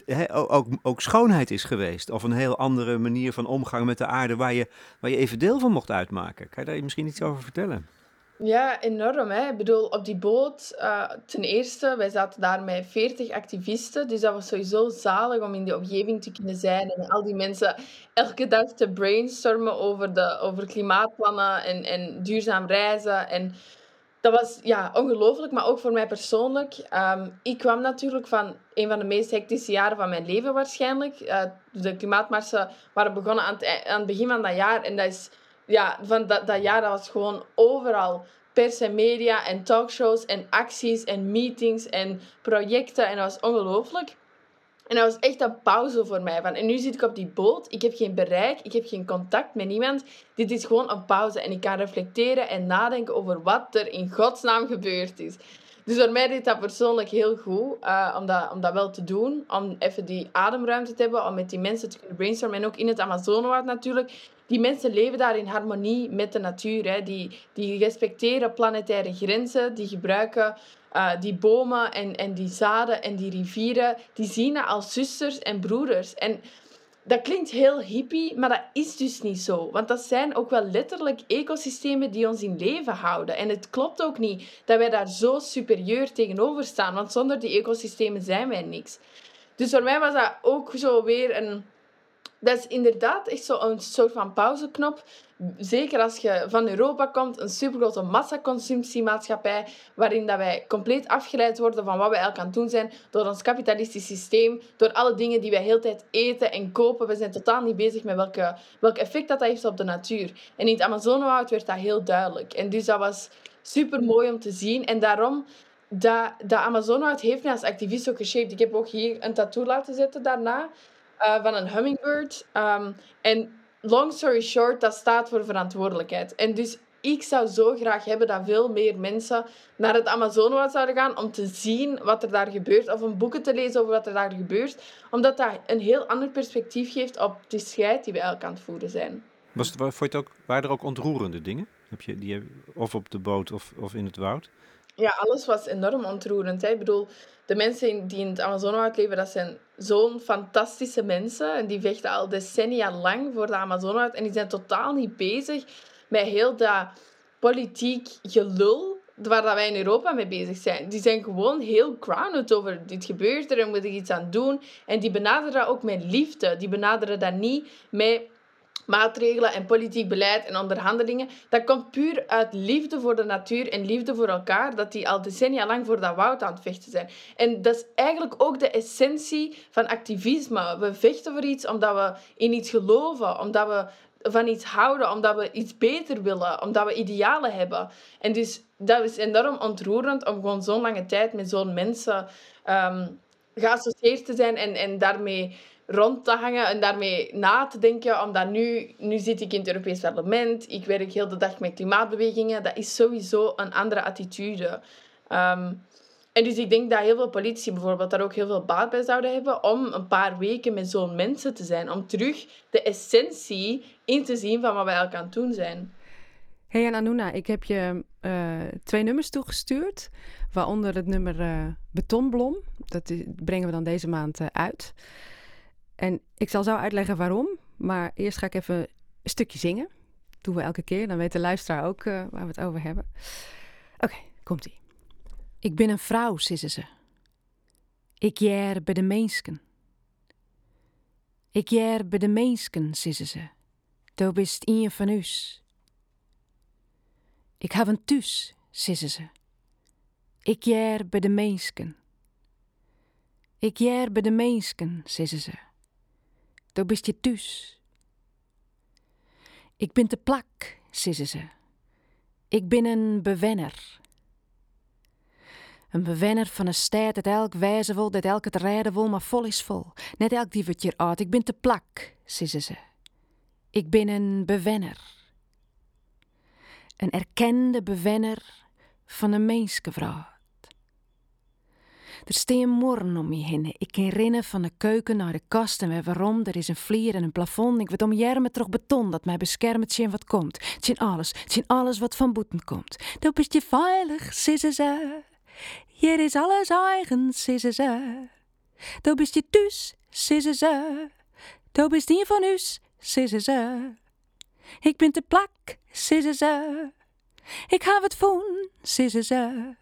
eh, ook, ook schoonheid is geweest. Of een heel andere manier van omgang met de aarde waar je, waar je even deel van mocht uitmaken. Kan je daar misschien iets over vertellen? Ja, enorm. Hè? Ik bedoel, op die boot, uh, ten eerste, wij zaten daar met 40 activisten. Dus dat was sowieso zalig om in die omgeving te kunnen zijn. En al die mensen elke dag te brainstormen over, de, over klimaatplannen en, en duurzaam reizen. En dat was ja, ongelooflijk, maar ook voor mij persoonlijk. Um, ik kwam natuurlijk van een van de meest hectische jaren van mijn leven waarschijnlijk. Uh, de klimaatmarsen waren begonnen aan het, e-, aan het begin van dat jaar. En dat is ja, van dat, dat jaar dat was gewoon overal pers en media en talkshows en acties en meetings en projecten. En dat was ongelooflijk. En dat was echt een pauze voor mij. Van, en nu zit ik op die boot. Ik heb geen bereik. Ik heb geen contact met niemand. Dit is gewoon een pauze. En ik kan reflecteren en nadenken over wat er in godsnaam gebeurd is. Dus voor mij deed dat persoonlijk heel goed. Uh, om, dat, om dat wel te doen. Om even die ademruimte te hebben. Om met die mensen te kunnen brainstormen. En ook in het Amazonewoud natuurlijk die mensen leven daar in harmonie met de natuur. Hè. Die, die respecteren planetaire grenzen, die gebruiken uh, die bomen en, en die zaden en die rivieren, die zien dat als zusters en broeders. En dat klinkt heel hippie, maar dat is dus niet zo. Want dat zijn ook wel letterlijk ecosystemen die ons in leven houden. En het klopt ook niet dat wij daar zo superieur tegenover staan, want zonder die ecosystemen zijn wij niks. Dus voor mij was dat ook zo weer een dat is inderdaad echt zo'n soort van pauzeknop. Zeker als je van Europa komt, een supergrote massaconsumptiemaatschappij, waarin dat wij compleet afgeleid worden van wat wij eigenlijk aan het doen zijn door ons kapitalistisch systeem, door alle dingen die wij heel tijd eten en kopen. We zijn totaal niet bezig met welke, welk effect dat, dat heeft op de natuur. En in het Amazonewoud werd dat heel duidelijk. En dus dat was super mooi om te zien. En daarom dat, dat Amazonewoud heeft mij als activist ook geshaped. Ik heb ook hier een tattoo laten zetten daarna. Eh, van een hummingbird. Ehm, en long story short, dat staat voor verantwoordelijkheid. En dus ik zou zo graag hebben dat veel meer mensen naar het Amazonewoud zouden gaan om te zien wat er daar gebeurt. Of een boeken te lezen over wat er daar gebeurt. Omdat dat een heel ander perspectief geeft op de strijd die we elk aan het voeren zijn. Was het, je het ook, waren er ook ontroerende dingen? Heb je die, of op de boot of, of in het woud? Ja, alles was enorm ontroerend. Hè. Ik bedoel, de mensen die in het Amazonewoud leven, dat zijn zo'n fantastische mensen. En die vechten al decennia lang voor de Amazonewoud. En die zijn totaal niet bezig met heel dat politiek gelul waar dat wij in Europa mee bezig zijn. Die zijn gewoon heel grounded over dit gebeurt er en moet ik iets aan doen. En die benaderen dat ook met liefde. Die benaderen dat niet met maatregelen en politiek beleid en onderhandelingen. Dat komt puur uit liefde voor de natuur en liefde voor elkaar, dat die al decennia lang voor dat woud aan het vechten zijn. En dat is eigenlijk ook de essentie van activisme. We vechten voor iets omdat we in iets geloven, omdat we van iets houden, omdat we iets beter willen, omdat we idealen hebben. En dus dat is enorm ontroerend om gewoon zo'n lange tijd met zo'n mensen um, geassocieerd te zijn en, en daarmee rond te hangen en daarmee na te denken. Omdat nu, nu zit ik in het Europees Parlement, ik werk heel de dag met klimaatbewegingen. Dat is sowieso een andere attitude. Ehm, en dus ik denk dat heel veel politici bijvoorbeeld daar ook heel veel baat bij zouden hebben om een paar weken met zo'n mensen te zijn. Om terug de essentie in te zien van wat wij elkaar aan het doen zijn. Hey Anuna, ik heb je uh, twee nummers toegestuurd. Waaronder het nummer uh, Betonblom. Dat brengen we dan deze maand uh, uit. En ik zal zo uitleggen waarom, maar eerst ga ik even een stukje zingen. Doen we elke keer, dan weet de luisteraar ook uh, waar we het over hebben. Oké, komt-ie. Ik ben een vrouw, sissen ze. Ik jaar bij de meensken. Ik jaar bij de meensken, sissen ze. Do bist een van us. Ik heb een thuis, sissen ze. Ik jaar bij de meensken. Ik jaar bij de meensken, sissen ze. Daar bist je thuis. Ik ben te plak, sissen ze. Ik ben een bewenner. Een bewenner van een stad dat elk wijzen wil, dat elk het rijden wil, maar vol is vol. Net elk die uit. Ik ben te plak, sissen ze. Ik ben een bewenner. Een erkende bewenner van een mensgevrouw. Er staan morren om me heen. Ik kan rennen van de keuken naar de kast en waarom. Er is een vlier en een plafond. Ik weet om jermen terug beton dat mij beschermt zien wat komt. Zien alles, zien alles wat van boeten komt. Dan bist je veilig, sissen ze. Hier is alles eigen, sissen ze. Dan bist je thuis, sissen ze. Dan bist je van us, sissen ze. Ik ben te plak, sissen ze. Ik heb het voen, sissen ze.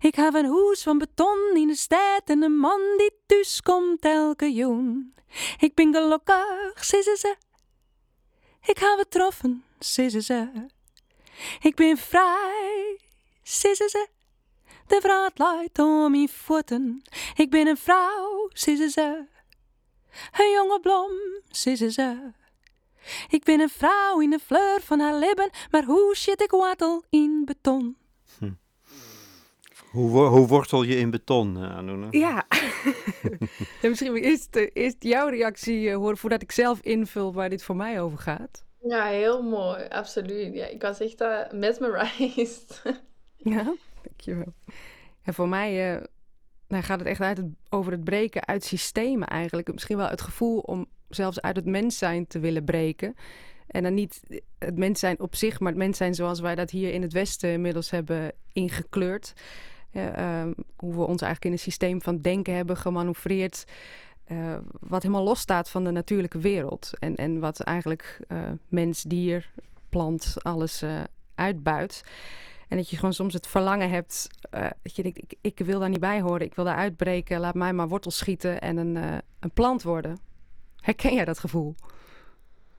Ik heb een hoes van beton in de stad en een man die thuis komt elke joen. Ik ben gelukkig, sissen ze. Ik heb het troffen, ze. Ik ben vrij, sissen ze. De vraat leidt om mijn voeten. Ik ben een vrouw, sissen ze. Een jonge blom, sissen ze. Ik ben een vrouw in de fleur van haar lippen, maar hoe zit ik watel in beton? Hoe, hoe wortel je in beton, uh, Anouna? Ja. ja misschien eerst, eh, eerst jouw reactie eh, horen voordat ik zelf invul waar dit voor mij over gaat. Ja, heel mooi, absoluut. Ja, ik was echt uh, mesmerized. Ja, dankjewel. En voor mij eh, nou gaat het echt uit het, over het breken uit systemen eigenlijk. Misschien wel het gevoel om zelfs uit het mens zijn te willen breken. En dan niet het mens zijn op zich, maar het mens zijn zoals wij dat hier in het Westen inmiddels hebben ingekleurd. Um, hoe we ons eigenlijk in een systeem van denken hebben gemanoeuvreerd. Uh, wat helemaal los staat van de natuurlijke wereld. En, en wat eigenlijk uh, mens, dier, plant, alles uh, uitbuit. En dat je gewoon soms het verlangen hebt. dat je denkt, ik, ik, wil daar niet bij horen. Ik wil daar uitbreken. Laat mij maar wortels schieten en een, een plant worden. Herken jij dat gevoel?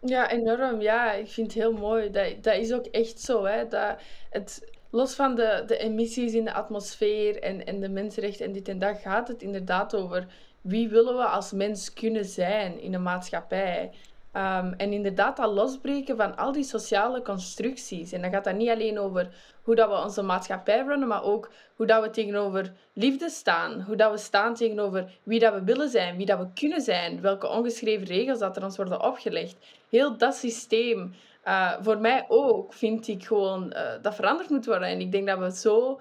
Ja, enorm. Ja, ik vind het heel mooi. Dat, dat is ook echt zo. Hè? Dat het, los van de, de emissies in de atmosfeer en, en de mensenrechten en dit en dat, gaat het inderdaad over wie willen we als mens kunnen zijn in een maatschappij. Um, en inderdaad dat losbreken van al die sociale constructies. En dan gaat dat niet alleen over hoe dat we onze maatschappij runnen, maar ook hoe dat we tegenover liefde staan. Hoe dat we staan tegenover wie dat we willen zijn, wie dat we kunnen zijn, welke ongeschreven regels dat er ons worden opgelegd. Heel dat systeem, uh, voor mij ook, vind ik gewoon uh, dat veranderd moet worden. En ik denk dat we zo...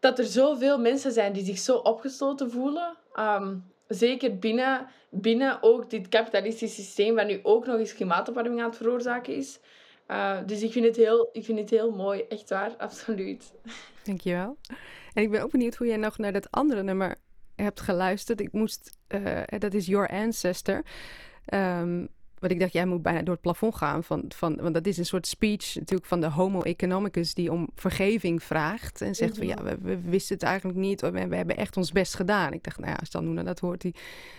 Dat er zoveel mensen zijn die zich zo opgesloten voelen. Um, zeker binnen, binnen ook dit kapitalistische systeem, waar nu ook nog eens klimaatopwarming aan het veroorzaken is. Uh, dus ik vind, het heel, ik vind het heel mooi, echt waar, absoluut. Dankjewel. En ik ben ook benieuwd hoe jij nog naar dat andere nummer hebt geluisterd. Ik moest, dat is Your Ancestor. Um, want ik dacht, jij moet bijna door het plafond gaan. Van, van, want dat is een soort speech natuurlijk van de homo economicus die om vergeving vraagt. En zegt van ja, we, we, wisten het eigenlijk niet. We, we, hebben echt ons best gedaan. Ik dacht, nou ja, als dan Noena dat hoort, die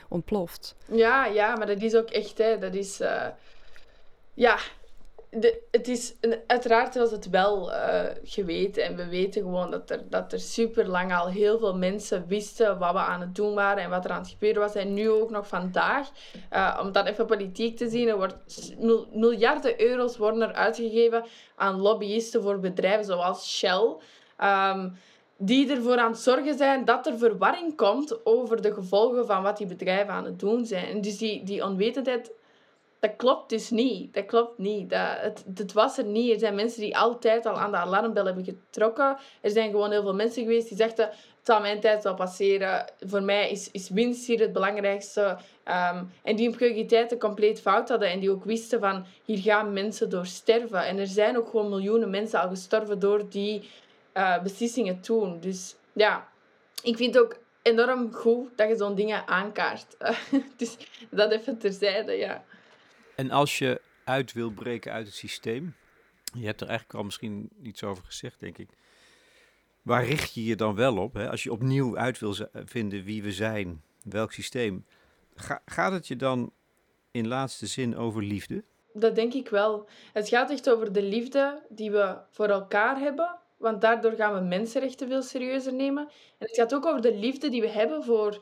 ontploft. Ja, ja, maar dat is ook echt, hè. Dat is, uh, ja... De, het is, uiteraard was het wel uh, geweten en we weten gewoon dat er, dat er super lang al heel veel mensen wisten wat we aan het doen waren en wat er aan het gebeuren was. En nu ook nog vandaag, uh, om dat even politiek te zien, er wordt miljarden euro's worden er uitgegeven aan lobbyisten voor bedrijven zoals Shell. Um, die ervoor aan het zorgen zijn dat er verwarring komt over de gevolgen van wat die bedrijven aan het doen zijn. Dus die, die onwetendheid dat klopt dus niet. Dat klopt niet. Dat, het, het was er niet. Er zijn mensen die altijd al aan de alarmbel hebben getrokken. Er zijn gewoon heel veel mensen geweest die zegden... Het zal mijn tijd wel passeren. Voor mij is, is winst hier het belangrijkste. Um, en die hun prioriteiten compleet fout hadden. En die ook wisten van... Hier gaan mensen door sterven. En er zijn ook gewoon miljoenen mensen al gestorven door die uh, beslissingen toen. Dus ja, ik vind ook enorm goed dat je zo'n dingen aankaart. dus dat even terzijde, ja. En als je uit wil breken uit het systeem, je hebt er eigenlijk al misschien iets over gezegd, denk ik. Waar richt je je dan wel op? Hè? Als je opnieuw uit wil vinden wie we zijn, welk systeem, Ga, gaat het je dan in laatste zin over liefde? Dat denk ik wel. Het gaat echt over de liefde die we voor elkaar hebben, want daardoor gaan we mensenrechten veel serieuzer nemen. En het gaat ook over de liefde die we hebben voor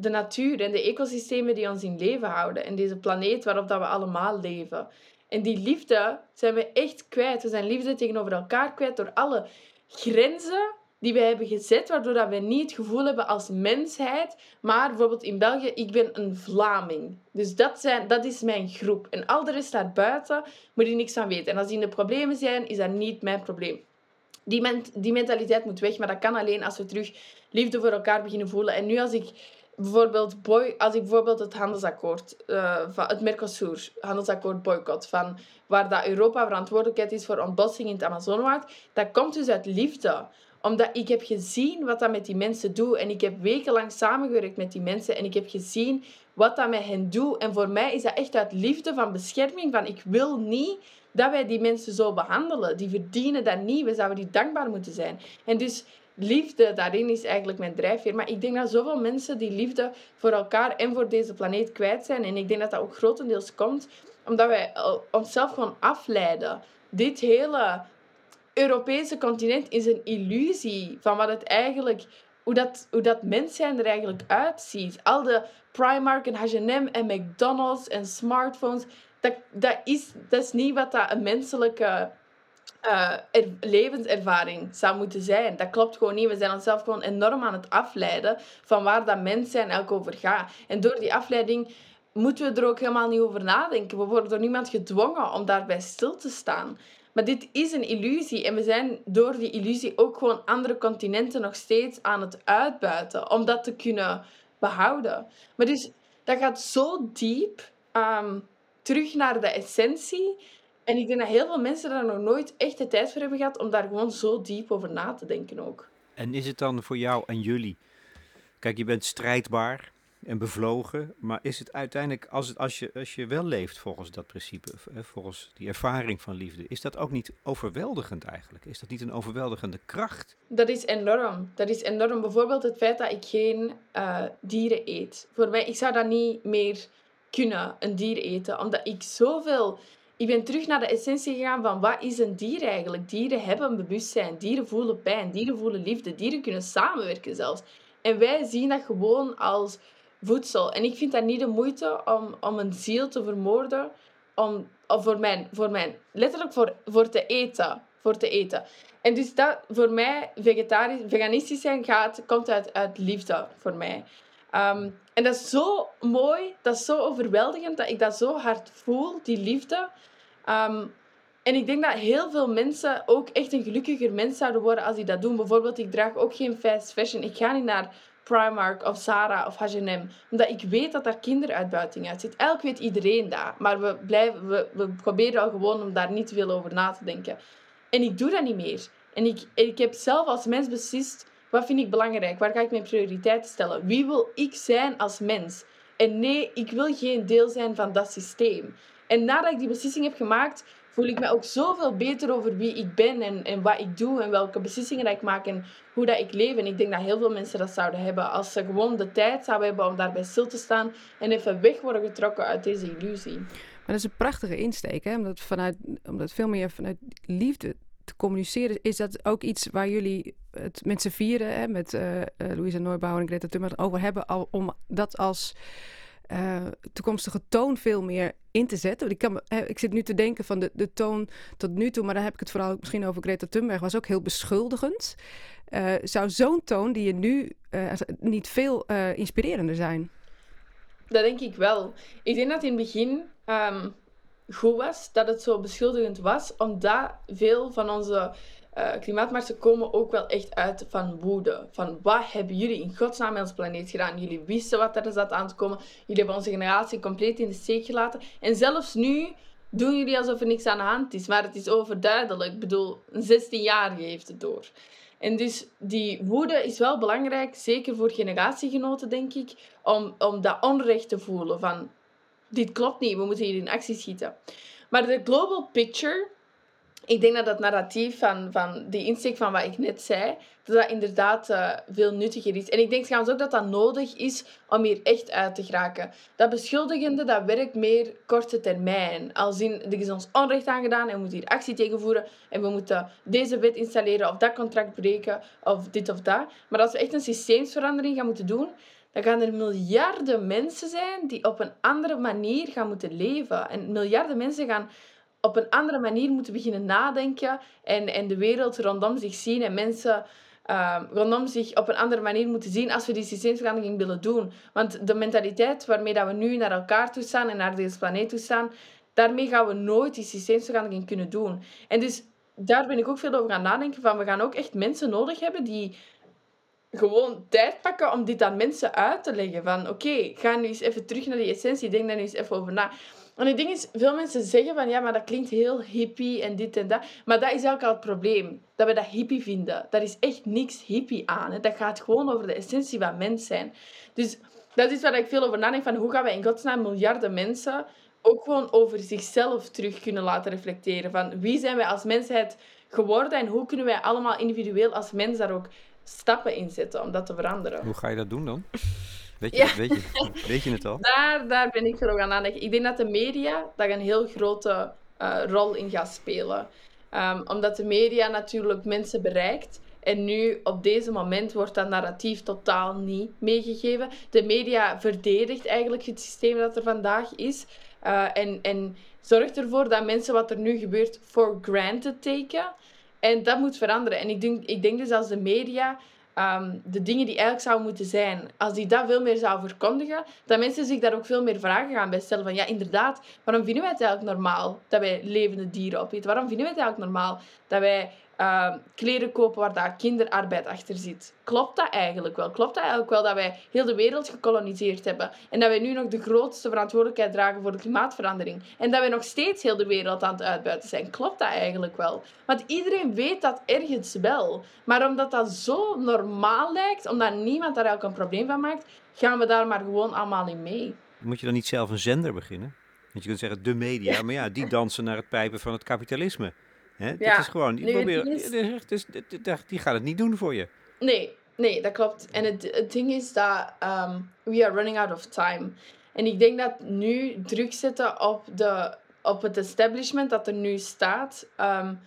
de natuur en de ecosystemen die ons in leven houden. En deze planeet waarop dat we allemaal leven. En die liefde zijn we echt kwijt. We zijn liefde tegenover elkaar kwijt door alle grenzen die we hebben gezet, waardoor dat we niet het gevoel hebben als mensheid, maar bijvoorbeeld in België, ik ben een Vlaming. Dus dat, zijn, dat is mijn groep. En al de rest daarbuiten moet je niks aan weten. En als die in de problemen zijn, is dat niet mijn probleem. Die, ment die mentaliteit moet weg, maar dat kan alleen als we terug liefde voor elkaar beginnen voelen. En nu als ik bijvoorbeeld, boy, als ik bijvoorbeeld het handelsakkoord, uh, van het Mercosur, handelsakkoord boycott, van waar dat Europa verantwoordelijkheid is voor ontbossing in het Amazonewoud, dat komt dus uit liefde omdat ik heb gezien wat dat met die mensen doet. En ik heb wekenlang samengewerkt met die mensen. En ik heb gezien wat dat met hen doet. En voor mij is dat echt uit liefde van bescherming. Van ik wil niet dat wij die mensen zo behandelen. Die verdienen dat niet. We zouden die dankbaar moeten zijn. En dus liefde daarin is eigenlijk mijn drijfveer. Maar ik denk dat zoveel mensen die liefde voor elkaar en voor deze planeet kwijt zijn. En ik denk dat dat ook grotendeels komt omdat wij onszelf gewoon afleiden. Dit hele Europese continent is een illusie van wat het eigenlijk, hoe dat, hoe dat mens zijn er eigenlijk uitziet. Al de Primark en H&M en McDonald's en smartphones, dat, dat, is, dat is niet wat dat een menselijke uh, levenservaring zou moeten zijn. Dat klopt gewoon niet. We zijn onszelf gewoon enorm aan het afleiden van waar dat mens zijn elk over gaat. En door die afleiding moeten we er ook helemaal niet over nadenken. We worden door niemand gedwongen om daarbij stil te staan. Maar dit is een illusie en we zijn door die illusie ook gewoon andere continenten nog steeds aan het uitbuiten om dat te kunnen behouden. Maar dus dat gaat zo diep um, terug naar de essentie. En ik denk dat heel veel mensen daar nog nooit echt de tijd voor hebben gehad om daar gewoon zo diep over na te denken ook. En is het dan voor jou en jullie? Kijk, je bent strijdbaar en bevlogen. Maar is het uiteindelijk, als, het, als, je, als je wel leeft volgens dat principe, volgens die ervaring van liefde, is dat ook niet overweldigend eigenlijk? Is dat niet een overweldigende kracht? Dat is enorm. Dat is enorm. Bijvoorbeeld het feit dat ik geen uh, dieren eet. Voor mij, ik zou dat niet meer kunnen, een dier eten, omdat ik zoveel. Ik ben terug naar de essentie gegaan van wat is een dier eigenlijk? Dieren hebben een bewustzijn, dieren voelen pijn, dieren voelen liefde, dieren kunnen samenwerken zelfs. En wij zien dat gewoon als voedsel. En ik vind dat niet de moeite om, om een ziel te vermoorden, om, of voor mijn, voor mijn, letterlijk voor, voor te eten. Voor te eten. En dus dat voor mij, vegetarisch, veganistisch zijn gaat, komt uit, uit liefde voor mij. Um, en dat is zo mooi, dat is zo overweldigend, dat ik dat zo hard voel, die liefde. Um, en ik denk dat heel veel mensen ook echt een gelukkiger mens zouden worden als die dat doen. Bijvoorbeeld, ik draag ook geen fast fashion. Ik ga niet naar Primark of Zara of H&M. Omdat ik weet dat daar kinderuitbuiting uit zit. Elk weet iedereen dat. Maar we, blijven, we, we proberen al gewoon om daar niet veel over na te denken. En ik doe dat niet meer. En ik, ik heb zelf als mens beslist, wat vind ik belangrijk? Waar ga ik mijn prioriteiten stellen? Wie wil ik zijn als mens? En nee, ik wil geen deel zijn van dat systeem. En nadat ik die beslissing heb gemaakt, voel ik me ook zoveel beter over wie ik ben en, en wat ik doe en welke beslissingen ik maak en hoe dat ik leef. En ik denk dat heel veel mensen dat zouden hebben als ze gewoon de tijd zouden hebben om daarbij stil te staan en even weg worden getrokken uit deze illusie. Maar dat is een prachtige insteek, hè? Omdat, vanuit, omdat veel meer vanuit liefde te communiceren. Is dat ook iets waar jullie het met z'n vieren, hè, met uh, Louisa Neubauer en Greta Thunberg, over hebben, al, om dat als uh, toekomstige toon veel meer in te zetten. Ik, kan, ik zit nu te denken van de, de toon tot nu toe, maar dan heb ik het vooral misschien over Greta Thunberg, was ook heel beschuldigend. Uh, zou zo'n toon die je nu uh, niet veel inspirerender zijn? Dat denk ik wel. Ik denk dat in het begin um, goed was dat het zo beschuldigend was, omdat veel van onze uh, klimaatmarsen komen ook wel echt uit van woede. Van wat hebben jullie in godsnaam met onze planeet gedaan? Jullie wisten wat er zat aan te komen. Jullie hebben onze generatie compleet in de steek gelaten. En zelfs nu doen jullie alsof er niks aan de hand is. Maar het is overduidelijk. Ik bedoel, een 16-jarige heeft het door. En dus die woede is wel belangrijk, zeker voor generatiegenoten, denk ik, om, om dat onrecht te voelen van dit klopt niet, we moeten hier in actie schieten. Maar de global picture ik denk dat dat narratief van, van die insteek van wat ik net zei, dat dat inderdaad uh, veel nuttiger is. En ik denk trouwens ook dat dat nodig is om hier echt uit te geraken. Dat beschuldigende, dat werkt meer korte termijn. Als in, er is ons onrecht aangedaan en we moeten hier actie tegenvoeren en we moeten deze wet installeren of dat contract breken of dit of dat. Maar als we echt een systeemsverandering gaan moeten doen, dan gaan er miljarden mensen zijn die op een andere manier gaan moeten leven. En miljarden mensen gaan op een andere manier moeten beginnen nadenken en, en de wereld rondom zich zien en mensen uh, rondom zich op een andere manier moeten zien als we die systeemsverandering willen doen. Want de mentaliteit waarmee dat we nu naar elkaar toe staan en naar deze planeet toe staan, daarmee gaan we nooit die systeemsverandering kunnen doen. En dus daar ben ik ook veel over gaan nadenken. Van, we gaan ook echt mensen nodig hebben die gewoon tijd pakken om dit aan mensen uit te leggen. Van oké, ga nu eens even terug naar die essentie. Denk daar nu eens even over na. En het ding is, veel mensen zeggen van ja, maar dat klinkt heel hippie en dit en dat. Maar dat is eigenlijk al het probleem. Dat we dat hippie vinden. Daar is echt niks hippie aan. Hè. Dat gaat gewoon over de essentie van mens zijn. Dus dat is waar ik veel over nadenk. Van hoe gaan we in godsnaam miljarden mensen ook gewoon over zichzelf terug kunnen laten reflecteren. Van wie zijn wij als mensheid geworden en hoe kunnen wij allemaal individueel als mens daar ook stappen in zetten om dat te veranderen. Hoe ga je dat doen dan? Weet je, weet je, weet je het al? Daar, daar ben ik veel over aan nadenken. Ik denk dat de media daar een heel grote uh, rol in gaat spelen. Um, omdat de media natuurlijk mensen bereikt. En nu, op deze moment, wordt dat narratief totaal niet meegegeven. De media verdedigt eigenlijk het systeem dat er vandaag is. Uh, en, en zorgt ervoor dat mensen wat er nu gebeurt for granted taken. En dat moet veranderen. En ik denk, ik denk dus als de media Ehm, de dingen die eigenlijk zouden moeten zijn, als die dat veel meer zou verkondigen, dat mensen zich daar ook veel meer vragen gaan bij stellen van ja, inderdaad, waarom vinden wij het eigenlijk normaal dat wij levende dieren opeten? Waarom vinden wij het eigenlijk normaal dat wij uh, kleren kopen waar daar kinderarbeid achter zit. Klopt dat eigenlijk wel? Klopt dat eigenlijk wel dat wij heel de wereld gekoloniseerd hebben en dat wij nu nog de grootste verantwoordelijkheid dragen voor de klimaatverandering en dat wij nog steeds heel de wereld aan het uitbuiten zijn? Klopt dat eigenlijk wel? Want iedereen weet dat ergens wel. Maar omdat dat zo normaal lijkt, omdat niemand daar eigenlijk een probleem van maakt, gaan we daar maar gewoon allemaal in mee. Moet je dan niet zelf een zender beginnen? Want je kunt zeggen de media, maar ja, die dansen naar het pijpen van het kapitalisme. Hè? Ja. is gewoon, die, probeer, is... Dus, die gaat het niet doen voor je. Nee, nee, dat klopt. En het, het ding is dat um, we are running out of time. En ik denk dat nu druk zetten op, de, op het establishment dat er nu staat, um,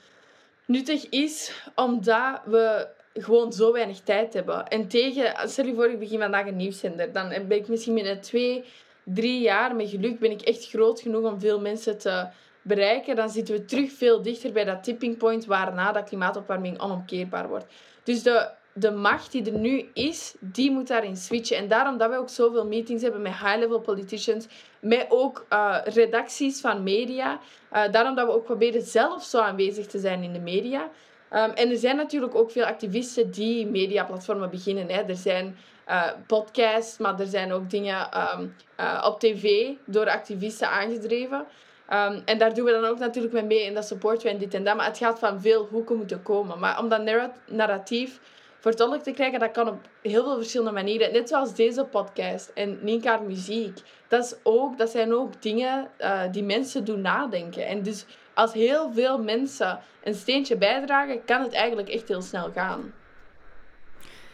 nuttig is, omdat we gewoon zo weinig tijd hebben. En tegen, stel je voor, ik begin vandaag een nieuwszender, dan ben ik misschien binnen twee, drie jaar, met geluk, ben ik echt groot genoeg om veel mensen te bereiken, dan zitten we terug veel dichter bij dat tipping point waarna dat klimaatopwarming onomkeerbaar wordt. Dus de, de macht die er nu is, die moet daarin switchen. En daarom dat we ook zoveel meetings hebben met high-level politicians, met ook uh, redacties van media. Uh, daarom dat we ook proberen zelf zo aanwezig te zijn in de media. Um, en er zijn natuurlijk ook veel activisten die mediaplatformen beginnen. Hè. Er zijn uh, podcasts, maar er zijn ook dingen um, op tv door activisten aangedreven. Um, en daar doen we dan ook natuurlijk mee mee en dat supporten en dit en dat. Maar het gaat van veel hoeken moeten komen. Maar om dat narratief vertolkt te krijgen, dat kan op heel veel verschillende manieren. Net zoals deze podcast en Ninkaar Muziek. Dat, is ook, dat zijn ook dingen uh, die mensen doen nadenken. En dus als heel veel mensen een steentje bijdragen, kan het eigenlijk echt heel snel gaan.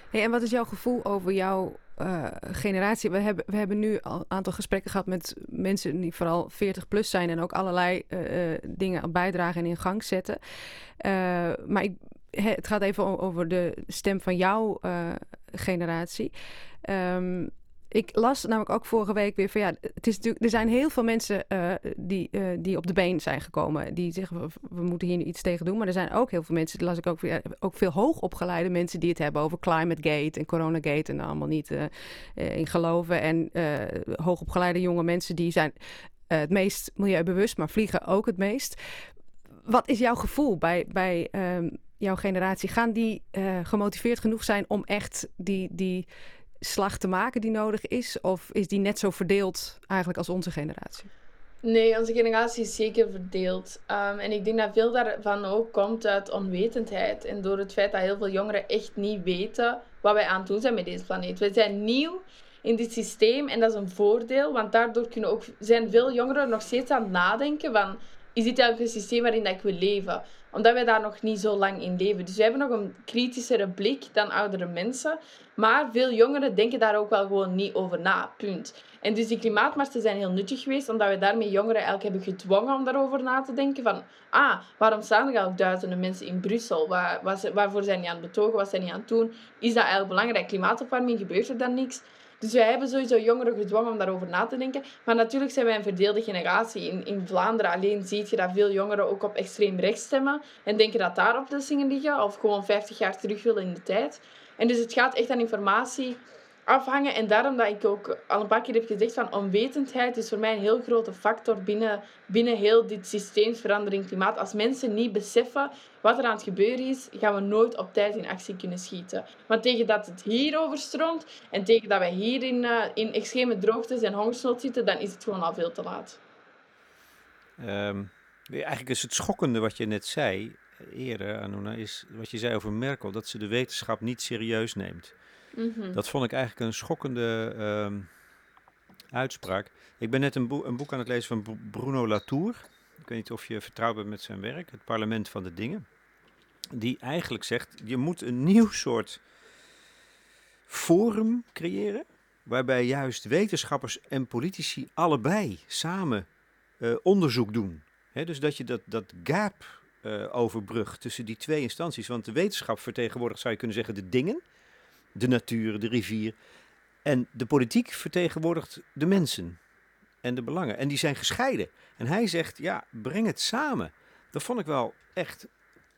Hey, en wat is jouw gevoel over jouw uh, generatie. We hebben, we hebben nu al een aantal gesprekken gehad met mensen die vooral 40 plus zijn en ook allerlei uh, dingen bijdragen en in gang zetten. maar ik, het gaat even over de stem van jouw generatie. Um, ik las namelijk ook vorige week weer van ja, het is natuurlijk, er zijn heel veel mensen uh, die, uh, die op de been zijn gekomen. Die zeggen we, we, moeten hier nu iets tegen doen. Maar er zijn ook heel veel mensen, las ik ook, weer, ook veel hoogopgeleide mensen die het hebben over climate gate en corona gate en allemaal niet uh, in geloven. En hoogopgeleide jonge mensen die zijn het meest milieubewust, maar vliegen ook het meest. Wat is jouw gevoel bij, bij um, jouw generatie? Gaan die gemotiveerd genoeg zijn om echt die. die slag te maken die nodig is? Of is die net zo verdeeld eigenlijk als onze generatie? Nee, onze generatie is zeker verdeeld. Um, en ik denk dat veel daarvan ook komt uit onwetendheid. En door het feit dat heel veel jongeren echt niet weten wat wij aan het doen zijn met deze planeet. We zijn nieuw in dit systeem en dat is een voordeel. Want daardoor kunnen ook, zijn veel jongeren nog steeds aan het nadenken van... Is dit eigenlijk een systeem waarin dat ik wil leven? Omdat wij daar nog niet zo lang in leven. Dus wij hebben nog een kritischere blik dan oudere mensen. Maar veel jongeren denken daar ook wel gewoon niet over na. Punt. En dus die klimaatmarsen zijn heel nuttig geweest, omdat we daarmee jongeren eigenlijk hebben gedwongen om daarover na te denken. Van, ah, waarom staan er al duizenden mensen in Brussel? Waar, waar, waarvoor zijn die aan het betogen? Wat zijn die aan het doen? Is dat eigenlijk belangrijk? Klimaatopwarming, gebeurt er dan niks? Dus wij hebben sowieso jongeren gedwongen om daarover na te denken. Maar natuurlijk zijn wij een verdeelde generatie. In, in Vlaanderen alleen zie je dat veel jongeren ook op extreem rechts stemmen. En denken dat daar oplossingen liggen. Of gewoon 50 jaar terug willen in de tijd. En dus het gaat echt aan informatie afhangen. En daarom dat ik ook al een paar keer heb gezegd van onwetendheid is voor mij een heel grote factor binnen, binnen heel dit systeemsverandering klimaat. Als mensen niet beseffen wat er aan het gebeuren is, gaan we nooit op tijd in actie kunnen schieten. Want tegen dat het hier overstroomt en tegen dat wij hier in, uh, in extreme droogtes en hongersnood zitten, dan is het gewoon al veel te laat. Um, eigenlijk is het schokkende wat je net zei eerder, Anuna, is wat je zei over Merkel, dat ze de wetenschap niet serieus neemt. Mhm. Dat vond ik eigenlijk een schokkende um, uitspraak. Ik ben net een, een, boek aan het lezen van Bruno Latour. Ik weet niet of je vertrouwd bent met zijn werk, Het Parlement van de Dingen. Die eigenlijk zegt, je moet een nieuw soort forum creëren, waarbij juist wetenschappers en politici allebei samen uh, onderzoek doen. Dus dat je dat, gap uh, overbrugt tussen die twee instanties. Want de wetenschap vertegenwoordigt, zou je kunnen zeggen, de dingen de natuur, de rivier. En de politiek vertegenwoordigt de mensen en de belangen. En die zijn gescheiden. En hij zegt, ja, breng het samen. Dat vond ik wel echt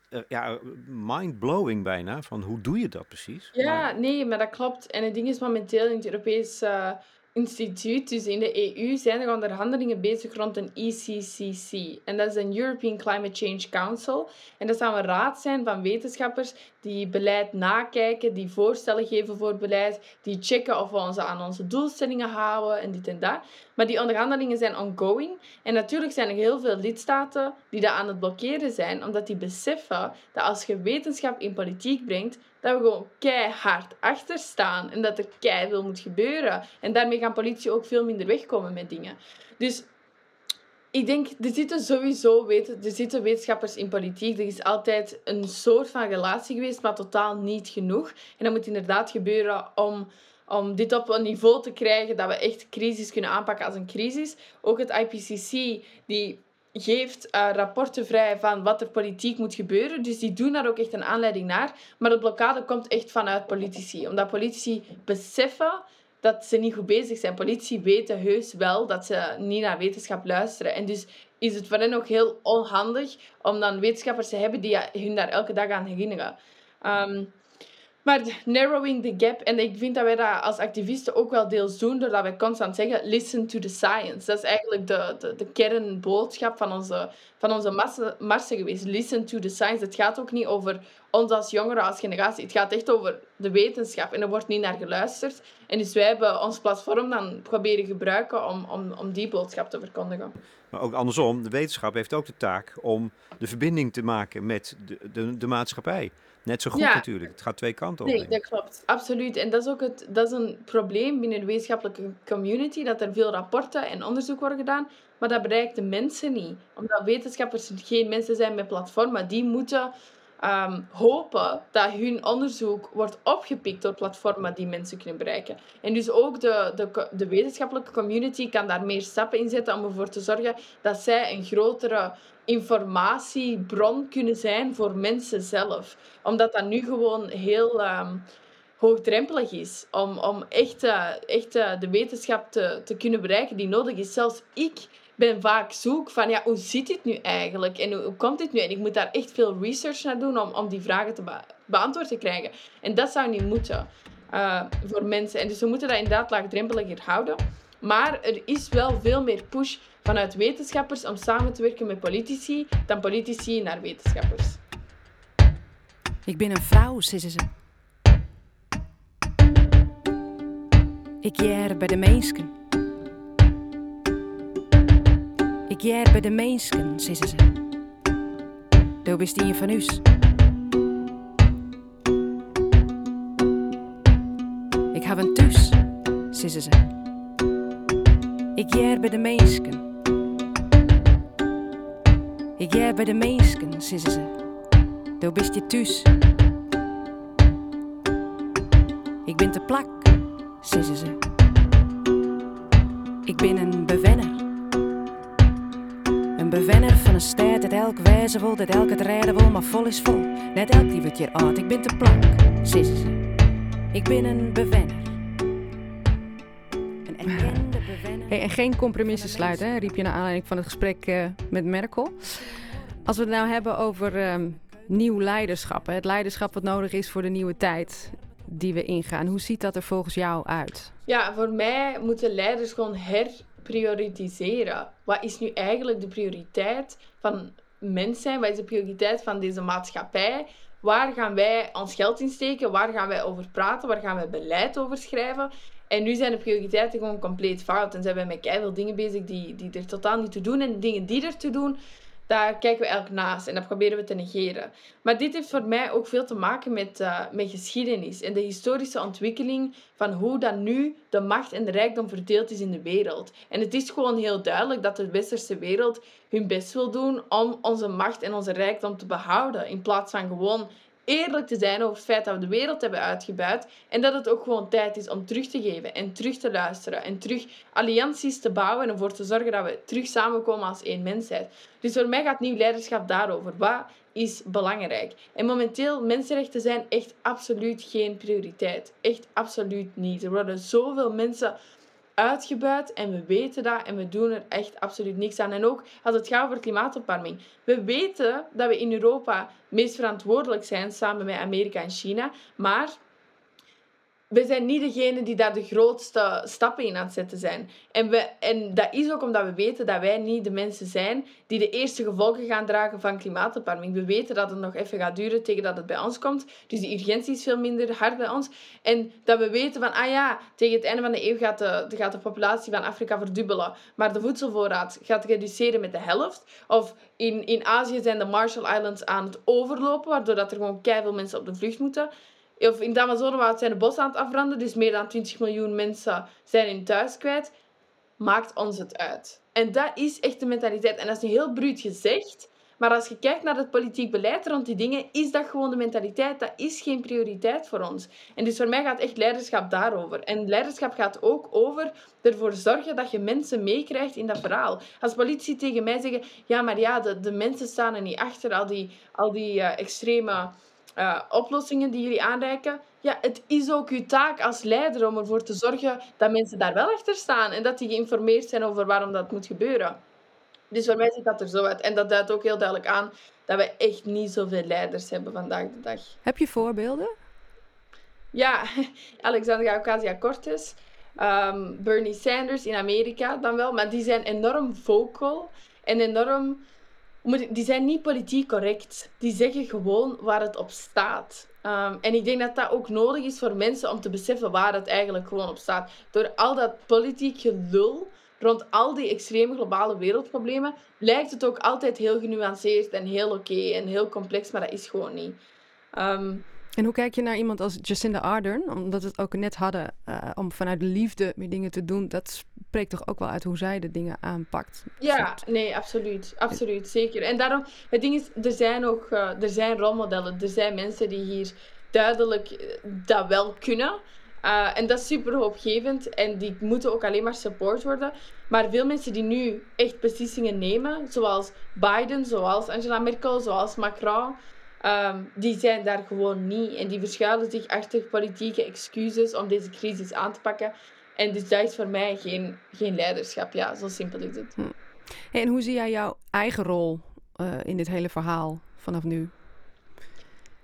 uh, ja, mind-blowing bijna. Van hoe doe je dat precies? Ja, nee, maar dat klopt. En het ding is momenteel in het Europees uh, instituut, dus in de EU, zijn er onderhandelingen bezig rond een ECCC. En dat is een European Climate Change Council. En dat zou een raad zijn van wetenschappers die beleid nakijken, die voorstellen geven voor beleid, die checken of we ons aan onze doelstellingen houden en dit en dat. Maar die onderhandelingen zijn ongoing. En natuurlijk zijn er heel veel lidstaten die dat aan het blokkeren zijn, omdat die beseffen dat als je wetenschap in politiek brengt, dat we gewoon keihard achter staan en dat er keihard moet gebeuren. En daarmee gaan politie ook veel minder wegkomen met dingen. Dus ik denk, er zitten sowieso weten, er zitten wetenschappers in politiek. Er is altijd een soort van relatie geweest, maar totaal niet genoeg. En dat moet inderdaad gebeuren om, om dit op een niveau te krijgen dat we echt crisis kunnen aanpakken als een crisis. Ook het IPCC, die geeft uh, rapporten vrij van wat er politiek moet gebeuren. Dus die doen daar ook echt een aanleiding naar. Maar de blokkade komt echt vanuit politici. Omdat politici beseffen dat ze niet goed bezig zijn. Politici weten heus wel dat ze niet naar wetenschap luisteren. En dus is het voor hen ook heel onhandig om dan wetenschappers te hebben die hun daar elke dag aan herinneren. Um, maar narrowing the gap, en ik vind dat wij dat als activisten ook wel deels doen, doordat wij constant zeggen, listen to the science. Dat is eigenlijk de, de, de kernboodschap van onze, van onze marsen geweest. Listen to the science. Het gaat ook niet over ons als jongeren, als generatie. Het gaat echt over de wetenschap en er wordt niet naar geluisterd. En dus wij hebben ons platform dan proberen gebruiken om, om, om die boodschap te verkondigen. Maar ook andersom, de wetenschap heeft ook de taak om de verbinding te maken met de, de, de maatschappij. Net zo goed natuurlijk. Het gaat twee kanten op. Nee, dat klopt. Absoluut. En dat is ook het, dat is een probleem binnen de wetenschappelijke community, dat er veel rapporten en onderzoek worden gedaan, maar dat bereikt de mensen niet. Omdat wetenschappers geen mensen zijn met platformen. Die moeten um, hopen dat hun onderzoek wordt opgepikt door platformen die mensen kunnen bereiken. En dus ook de, de, de wetenschappelijke community kan daar meer stappen in zetten om ervoor te zorgen dat zij een grotere informatiebron kunnen zijn voor mensen zelf. Omdat dat nu gewoon heel um, hoogdrempelig is om, om echt, echt de wetenschap te, te kunnen bereiken die nodig is. Zelfs ik ben vaak zoek van, ja, hoe zit dit nu eigenlijk? En hoe, komt dit nu? En ik moet daar echt veel research naar doen om, om die vragen te beantwoord te krijgen. En dat zou niet moeten uh, voor mensen. En dus we moeten dat inderdaad laagdrempeliger houden. Maar er is wel veel meer push vanuit wetenschappers om samen te werken met politici dan politici naar wetenschappers. Ik ben een vrouw, zeggen ze. Ik jaar bij de mensen. Ik jaar bij de mensen, zeggen ze. Doe bist een van. Ik heb een thuis, zeggen ze. Ik jij bij de mensen. Ik jij bij de mensen, zeggen ze. Daar bist je thuis. Ik ben te plak, zeggen ze. Ik ben een bewenner. Een bewenner van een stad dat elk wijzen wil, dat elk het rijden wil, maar vol is vol. Net elk die wat uit. Ik ben te plak, zeggen ze. Ik ben een bewenner. en geen compromissen sluiten, hè, riep je naar aanleiding van het gesprek uh, met Merkel. Als we het nou hebben over um, nieuw leiderschap, hè, het leiderschap wat nodig is voor de nieuwe tijd. die we ingaan. Hoe ziet dat er volgens jou uit? Ja, voor mij moeten leiders gewoon herprioritiseren. Wat is nu eigenlijk de prioriteit van mens zijn? Wat is de prioriteit van deze maatschappij? Waar gaan wij ons geld in steken? Waar gaan wij over praten? Waar gaan wij beleid over schrijven? En nu zijn de prioriteiten gewoon compleet fout. En zijn wij met keihard dingen bezig die, die er totaal niet te doen. En dingen die er te doen, daar kijken we eigenlijk naast en dat proberen we te negeren. Maar dit heeft voor mij ook veel te maken met, uh, met geschiedenis en de historische ontwikkeling van hoe dan nu de macht en de rijkdom verdeeld is in de wereld. En het is gewoon heel duidelijk dat de westerse wereld hun best wil doen om onze macht en onze rijkdom te behouden, in plaats van gewoon eerlijk te zijn over het feit dat we de wereld hebben uitgebuit en dat het ook gewoon tijd is om terug te geven en terug te luisteren en terug allianties te bouwen en ervoor te zorgen dat we terug samenkomen als één mensheid. Dus voor mij gaat nieuw leiderschap daarover. Wat is belangrijk? En momenteel, mensenrechten zijn echt absoluut geen prioriteit. Echt absoluut niet. Er worden zoveel mensen uitgebuit en we weten dat en we doen er echt absoluut niks aan. En ook als het gaat over klimaatopwarming. We weten dat we in Europa meest verantwoordelijk zijn samen met Amerika en China, maar we zijn niet degene die daar de grootste stappen in aan het zetten zijn. En, we, en dat is ook omdat we weten dat wij niet de mensen zijn die de eerste gevolgen gaan dragen van klimaatopwarming. We weten dat het nog even gaat duren tegen dat het bij ons komt. Dus de urgentie is veel minder hard bij ons. En dat we weten van, ah ja, tegen het einde van de eeuw gaat de, gaat de populatie van Afrika verdubbelen. Maar de voedselvoorraad gaat reduceren met de helft. Of in, in Azië zijn de Marshall Islands aan het overlopen, waardoor dat er gewoon keihard mensen op de vlucht moeten of in het Amazonewoud zijn de bossen aan het afbranden, dus meer dan 20 miljoen mensen zijn hun thuis kwijt. Maakt ons het uit. En dat is echt de mentaliteit. En dat is een heel bruut gezegd, maar als je kijkt naar het politiek beleid rond die dingen, is dat gewoon de mentaliteit. Dat is geen prioriteit voor ons. En dus voor mij gaat echt leiderschap daarover. En leiderschap gaat ook over ervoor zorgen dat je mensen meekrijgt in dat verhaal. Als politici tegen mij zeggen, ja, maar ja, de, de mensen staan er niet achter, al die, al die uh, extreme uh, oplossingen die jullie aanreiken. Ja, het is ook uw taak als leider om ervoor te zorgen dat mensen daar wel achter staan en dat die geïnformeerd zijn over waarom dat moet gebeuren. Dus voor mij ziet dat er zo uit. En dat duidt ook heel duidelijk aan dat we echt niet zoveel leiders hebben vandaag de dag. Heb je voorbeelden? Ja, Alexandria Ocasio-Cortez, um, Bernie Sanders in Amerika dan wel, maar die zijn enorm vocal en enorm die zijn niet politiek correct. Die zeggen gewoon waar het op staat. Um, en ik denk dat dat ook nodig is voor mensen om te beseffen waar het eigenlijk gewoon op staat. Door al dat politiek gelul rond al die extreme globale wereldproblemen, lijkt het ook altijd heel genuanceerd en heel oké en heel complex, maar dat is gewoon niet. Um, en hoe kijk je naar iemand als Jacinda Ardern? Omdat we het ook net hadden uh, om vanuit liefde meer dingen te doen. Dat spreekt toch ook wel uit hoe zij de dingen aanpakt? Ja, nee, absoluut. Absoluut, zeker. En daarom, het ding is, er zijn ook uh, er zijn rolmodellen. Er zijn mensen die hier duidelijk eh, dat wel kunnen. Uh, en dat is super hoopgevend en die moeten ook alleen maar support worden. Maar veel mensen die nu echt beslissingen nemen, zoals Biden, zoals Angela Merkel, zoals Macron, Um, die zijn daar gewoon niet. En die verschuilen zich achter politieke excuses om deze crisis aan te pakken. En dus dat is voor mij geen, geen leiderschap. Ja, zo simpel is het. Hm. En hoe zie jij jouw eigen rol uh, in dit hele verhaal vanaf nu?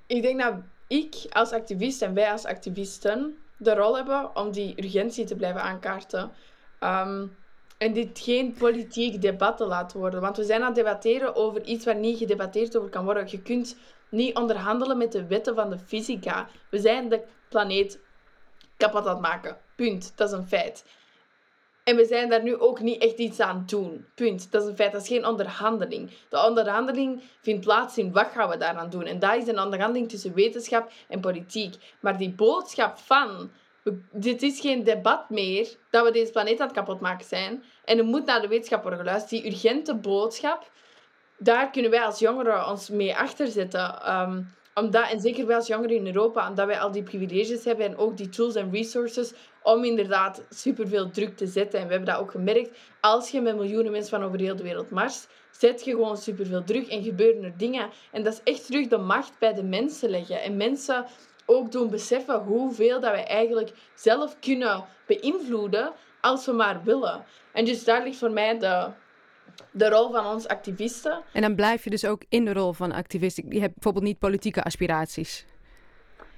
Ik denk dat ik als activist en wij als activisten de rol hebben om die urgentie te blijven aankaarten. Um, en dit geen politiek debat te laten worden. Want we zijn aan het debatteren over iets waar niet gedebatteerd over kan worden. Je kunt niet onderhandelen met de wetten van de fysica. We zijn de planeet kapot aan het maken. Punt. Dat is een feit. En we zijn daar nu ook niet echt iets aan doen. Punt. Dat is een feit. Dat is geen onderhandeling. De onderhandeling vindt plaats in wat gaan we daaraan doen. En dat is een onderhandeling tussen wetenschap en politiek. Maar die boodschap van... Dit is geen debat meer dat we deze planeet aan het kapot maken zijn. En er moet naar de wetenschap worden geluisterd. Die urgente boodschap daar kunnen wij als jongeren ons mee achterzetten. Um, omdat, en zeker wij als jongeren in Europa, omdat wij al die privileges hebben en ook die tools en resources om inderdaad superveel druk te zetten. En we hebben dat ook gemerkt. Als je met miljoenen mensen van over heel de wereld marst, zet je gewoon superveel druk en gebeuren er dingen. En dat is echt terug de macht bij de mensen leggen. En mensen ook doen beseffen hoeveel dat wij eigenlijk zelf kunnen beïnvloeden als we maar willen. En dus daar ligt voor mij de, de rol van ons activisten. En dan blijf je dus ook in de rol van activist. Je hebt bijvoorbeeld niet politieke aspiraties.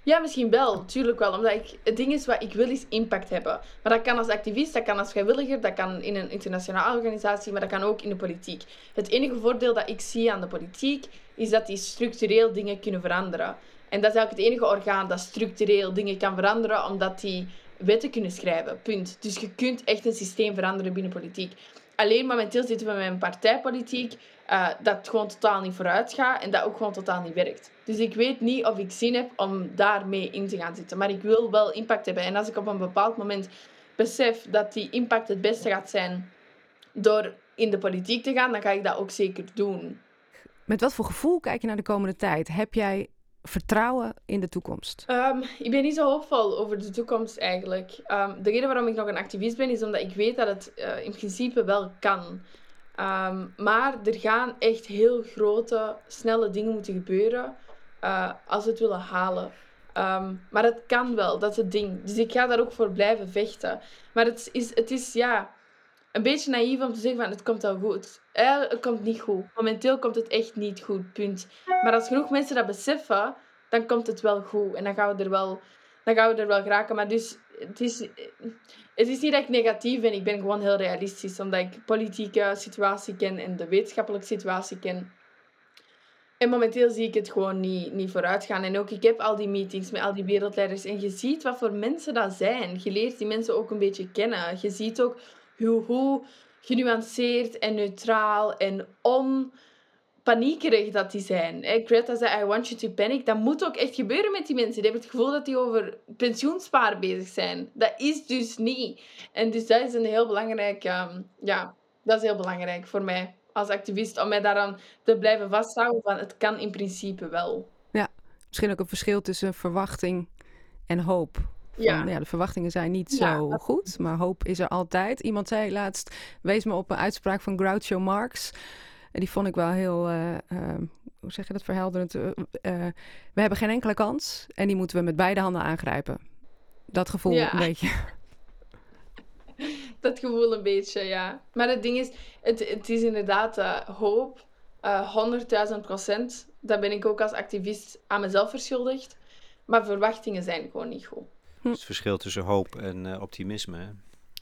Ja, misschien wel. Tuurlijk wel. Omdat ik, het ding is, wat ik wil is impact hebben. Maar dat kan als activist, dat kan als vrijwilliger, dat kan in een internationale organisatie, maar dat kan ook in de politiek. Het enige voordeel dat ik zie aan de politiek, is dat die structureel dingen kunnen veranderen. En dat is eigenlijk het enige orgaan dat structureel dingen kan veranderen, omdat die wetten kunnen schrijven. Punt. Dus je kunt echt een systeem veranderen binnen politiek. Alleen momenteel zitten we met een partijpolitiek uh, dat gewoon totaal niet vooruit gaat en dat ook gewoon totaal niet werkt. Dus ik weet niet of ik zin heb om daarmee in te gaan zitten. Maar ik wil wel impact hebben. En als ik op een bepaald moment besef dat die impact het beste gaat zijn door in de politiek te gaan, dan ga ik dat ook zeker doen. Met wat voor gevoel kijk je naar de komende tijd? Heb jij vertrouwen in de toekomst? Um, ik ben niet zo hoopvol over de toekomst eigenlijk. Um, de reden waarom ik nog een activist ben, is omdat ik weet dat het uh, in principe wel kan. Um, maar er gaan echt heel grote, snelle dingen moeten gebeuren uh, als we het willen halen. maar het kan wel, dat is het ding. Dus ik ga daar ook voor blijven vechten. Maar het is, het is ja, een beetje naïef om te zeggen van het komt wel goed. Eh, het komt niet goed. Momenteel komt het echt niet goed, punt. Maar als genoeg mensen dat beseffen, dan komt het wel goed. En dan gaan we er wel, dan gaan we er wel geraken. Maar dus, het is, het is niet dat ik negatief ben. Ik ben gewoon heel realistisch. Omdat ik politieke situatie ken en de wetenschappelijke situatie ken. En momenteel zie ik het gewoon niet, niet vooruit gaan. En ook, ik heb al die meetings met al die wereldleiders. En je ziet wat voor mensen dat zijn. Je leert die mensen ook een beetje kennen. Je ziet ook hoe, genuanceerd en neutraal en onpaniekerig dat die zijn. Greta zei, I want you to panic. Dat moet ook echt gebeuren met die mensen. Die hebben het gevoel dat die over pensioensparen bezig zijn. Dat is dus niet. En dus dat is een heel belangrijk... Um, ja, dat is heel belangrijk voor mij als activist. Om mij daaraan te blijven vasthouden van het kan in principe wel. Ja, misschien ook een verschil tussen verwachting en hoop. Ja. ja. de verwachtingen zijn niet zo goed, maar hoop is er altijd. Iemand zei laatst, wees me op een uitspraak van Groucho Marx. En die vond ik wel heel, uh, uh, hoe zeg je dat, verhelderend. Uh, we hebben geen enkele kans en die moeten we met beide handen aangrijpen. Dat gevoel ja. een beetje. Dat gevoel een beetje, ja. Maar het ding is, het, het is inderdaad hoop, 100.000 procent. Dat ben ik ook als activist aan mezelf verschuldigd. Maar verwachtingen zijn gewoon niet goed. Het verschil tussen hoop en optimisme.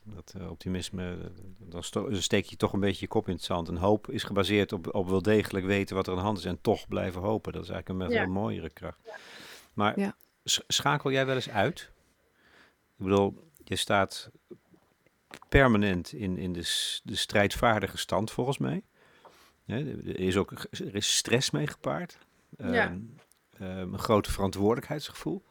Dat uh, optimisme, dan, steek je toch een beetje je kop in het zand. En hoop is gebaseerd op, op wel degelijk weten wat er aan de hand is en toch blijven hopen. Dat is eigenlijk een, ja. mooiere kracht. Ja. Maar ja. schakel jij wel eens uit? Ik bedoel, je staat permanent in, in de, de strijdvaardige stand volgens mij. er is ook er is stress mee gepaard. Ja. Um, um, een grote verantwoordelijkheidsgevoel.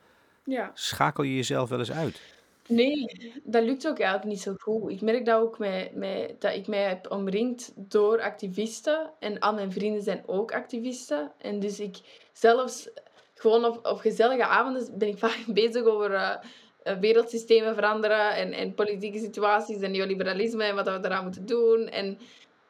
Ja. Schakel je jezelf wel eens uit? Nee, dat lukt ook eigenlijk niet zo goed. Ik merk dat ook met, met, dat ik mij heb omringd door activisten. En al mijn vrienden zijn ook activisten. En dus ik zelfs gewoon op, op gezellige avonden ben ik vaak bezig over uh, wereldsystemen veranderen. En, en politieke situaties en neoliberalisme en wat we eraan moeten doen. En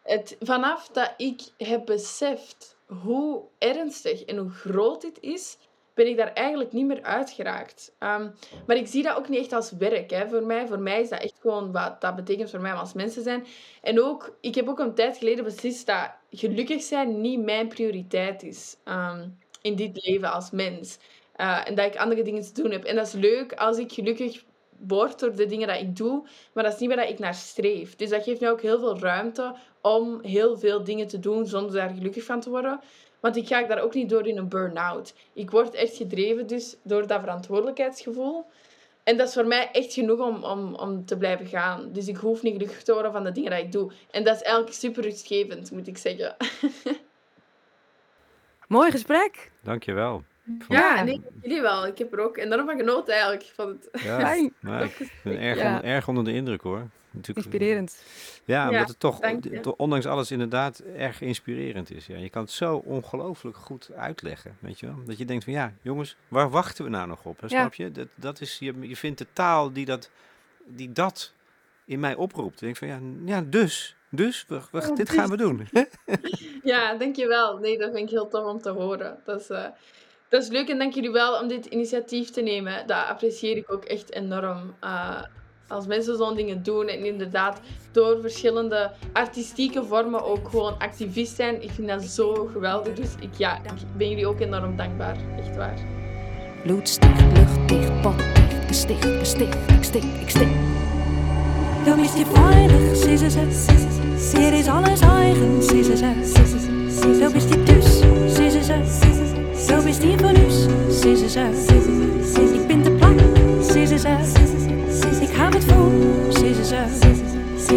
het, vanaf dat ik heb beseft hoe ernstig en hoe groot dit is ben ik daar eigenlijk niet meer uitgeraakt. Um, maar ik zie dat ook niet echt als werk hè, voor mij. Voor mij is dat echt gewoon wat dat betekent voor mij als mensen zijn. En ook, ik heb ook een tijd geleden beslist dat gelukkig zijn niet mijn prioriteit is um, in dit leven als mens. Uh, en dat ik andere dingen te doen heb. En dat is leuk als ik gelukkig word door de dingen dat ik doe, maar dat is niet waar dat ik naar streef. Dus dat geeft mij ook heel veel ruimte om heel veel dingen te doen zonder daar gelukkig van te worden. Want ik ga daar ook niet door in een burn-out. Ik word echt gedreven dus door dat verantwoordelijkheidsgevoel. En dat is voor mij echt genoeg om, om, om te blijven gaan. Dus ik hoef niet gelukkig te worden van de dingen die ik doe. En dat is eigenlijk super rustgevend, moet ik zeggen. Mooi gesprek. Dankjewel. Ja, en ik jullie wel. Ik heb er ook enorm van genoten eigenlijk. Van het... Ja, ik ben erg, ja. erg onder de indruk hoor. Natuurlijk, Inspirerend. Ja, omdat het toch, ondanks alles, inderdaad erg inspirerend is. Ja. Je kan het zo ongelooflijk goed uitleggen, weet je wel. Dat je denkt van, ja, jongens, waar wachten we nou nog op? Snap je? Dat, dat is, je? Je vindt de taal die dat, die dat in mij oproept. Denk van, ja, ja dus, dus, we, we, dit gaan we doen. ja, dankjewel. Nee, dat vind ik heel tof om te horen. Dat is... Uh, dat is leuk en dank jullie wel om dit initiatief te nemen. Dat apprecieer ik ook echt enorm. Uh, als mensen zo'n dingen doen en inderdaad door verschillende artistieke vormen ook gewoon activist zijn. Ik vind dat zo geweldig. Dus ik, ja, ik ben jullie ook enorm dankbaar. Echt waar. Bloed sticht, lucht dicht, pot dicht, gesticht, gesticht, ik stik, ik stik. Dan is je veilig, ze. Hier is alles eigen, ze. Zo is die thuis, zissen ze. Zo is die van us, ze. Ik ben te plak. Ik heb het voor, zissen ze.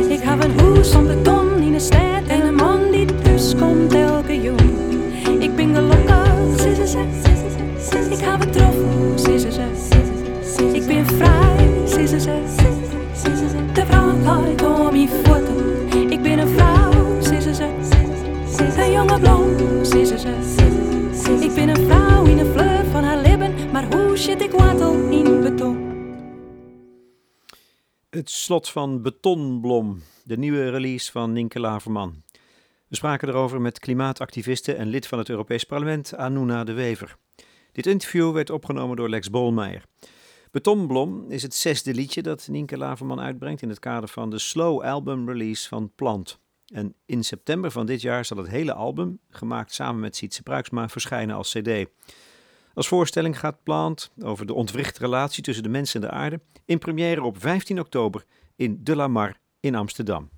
Ik heb een huis van beton in de stad en een man die thuis komt elke jong. Ik ben gelukkig, zissen ze. Ik heb het trof, zissen ze. Ik ben vrij, zissen ze. De vrouwheid om je voeten. Ik ben een vrouw, zissen ze. Een jonge blond, zissen ze. Ik ben een vrouw in een fleur van haar lippen, maar hoe zit ik watel in beton? Het slot van Betonblom, de nieuwe release van Nienke Laverman. We spraken erover met klimaatactiviste en lid van het Europees Parlement, Anuna de Wever. Dit interview werd opgenomen door Lex Bolmeijer. Betonblom is het zesde liedje dat Nienke Laverman uitbrengt in het kader van de Slow Album Release van Plant. En in september van dit jaar zal het hele album, gemaakt samen met Sietse Bruiksma, verschijnen als cd. Als voorstelling gaat Plant over de ontwrichte relatie tussen de mens en de aarde in première op 15 oktober in De La Mar in Amsterdam.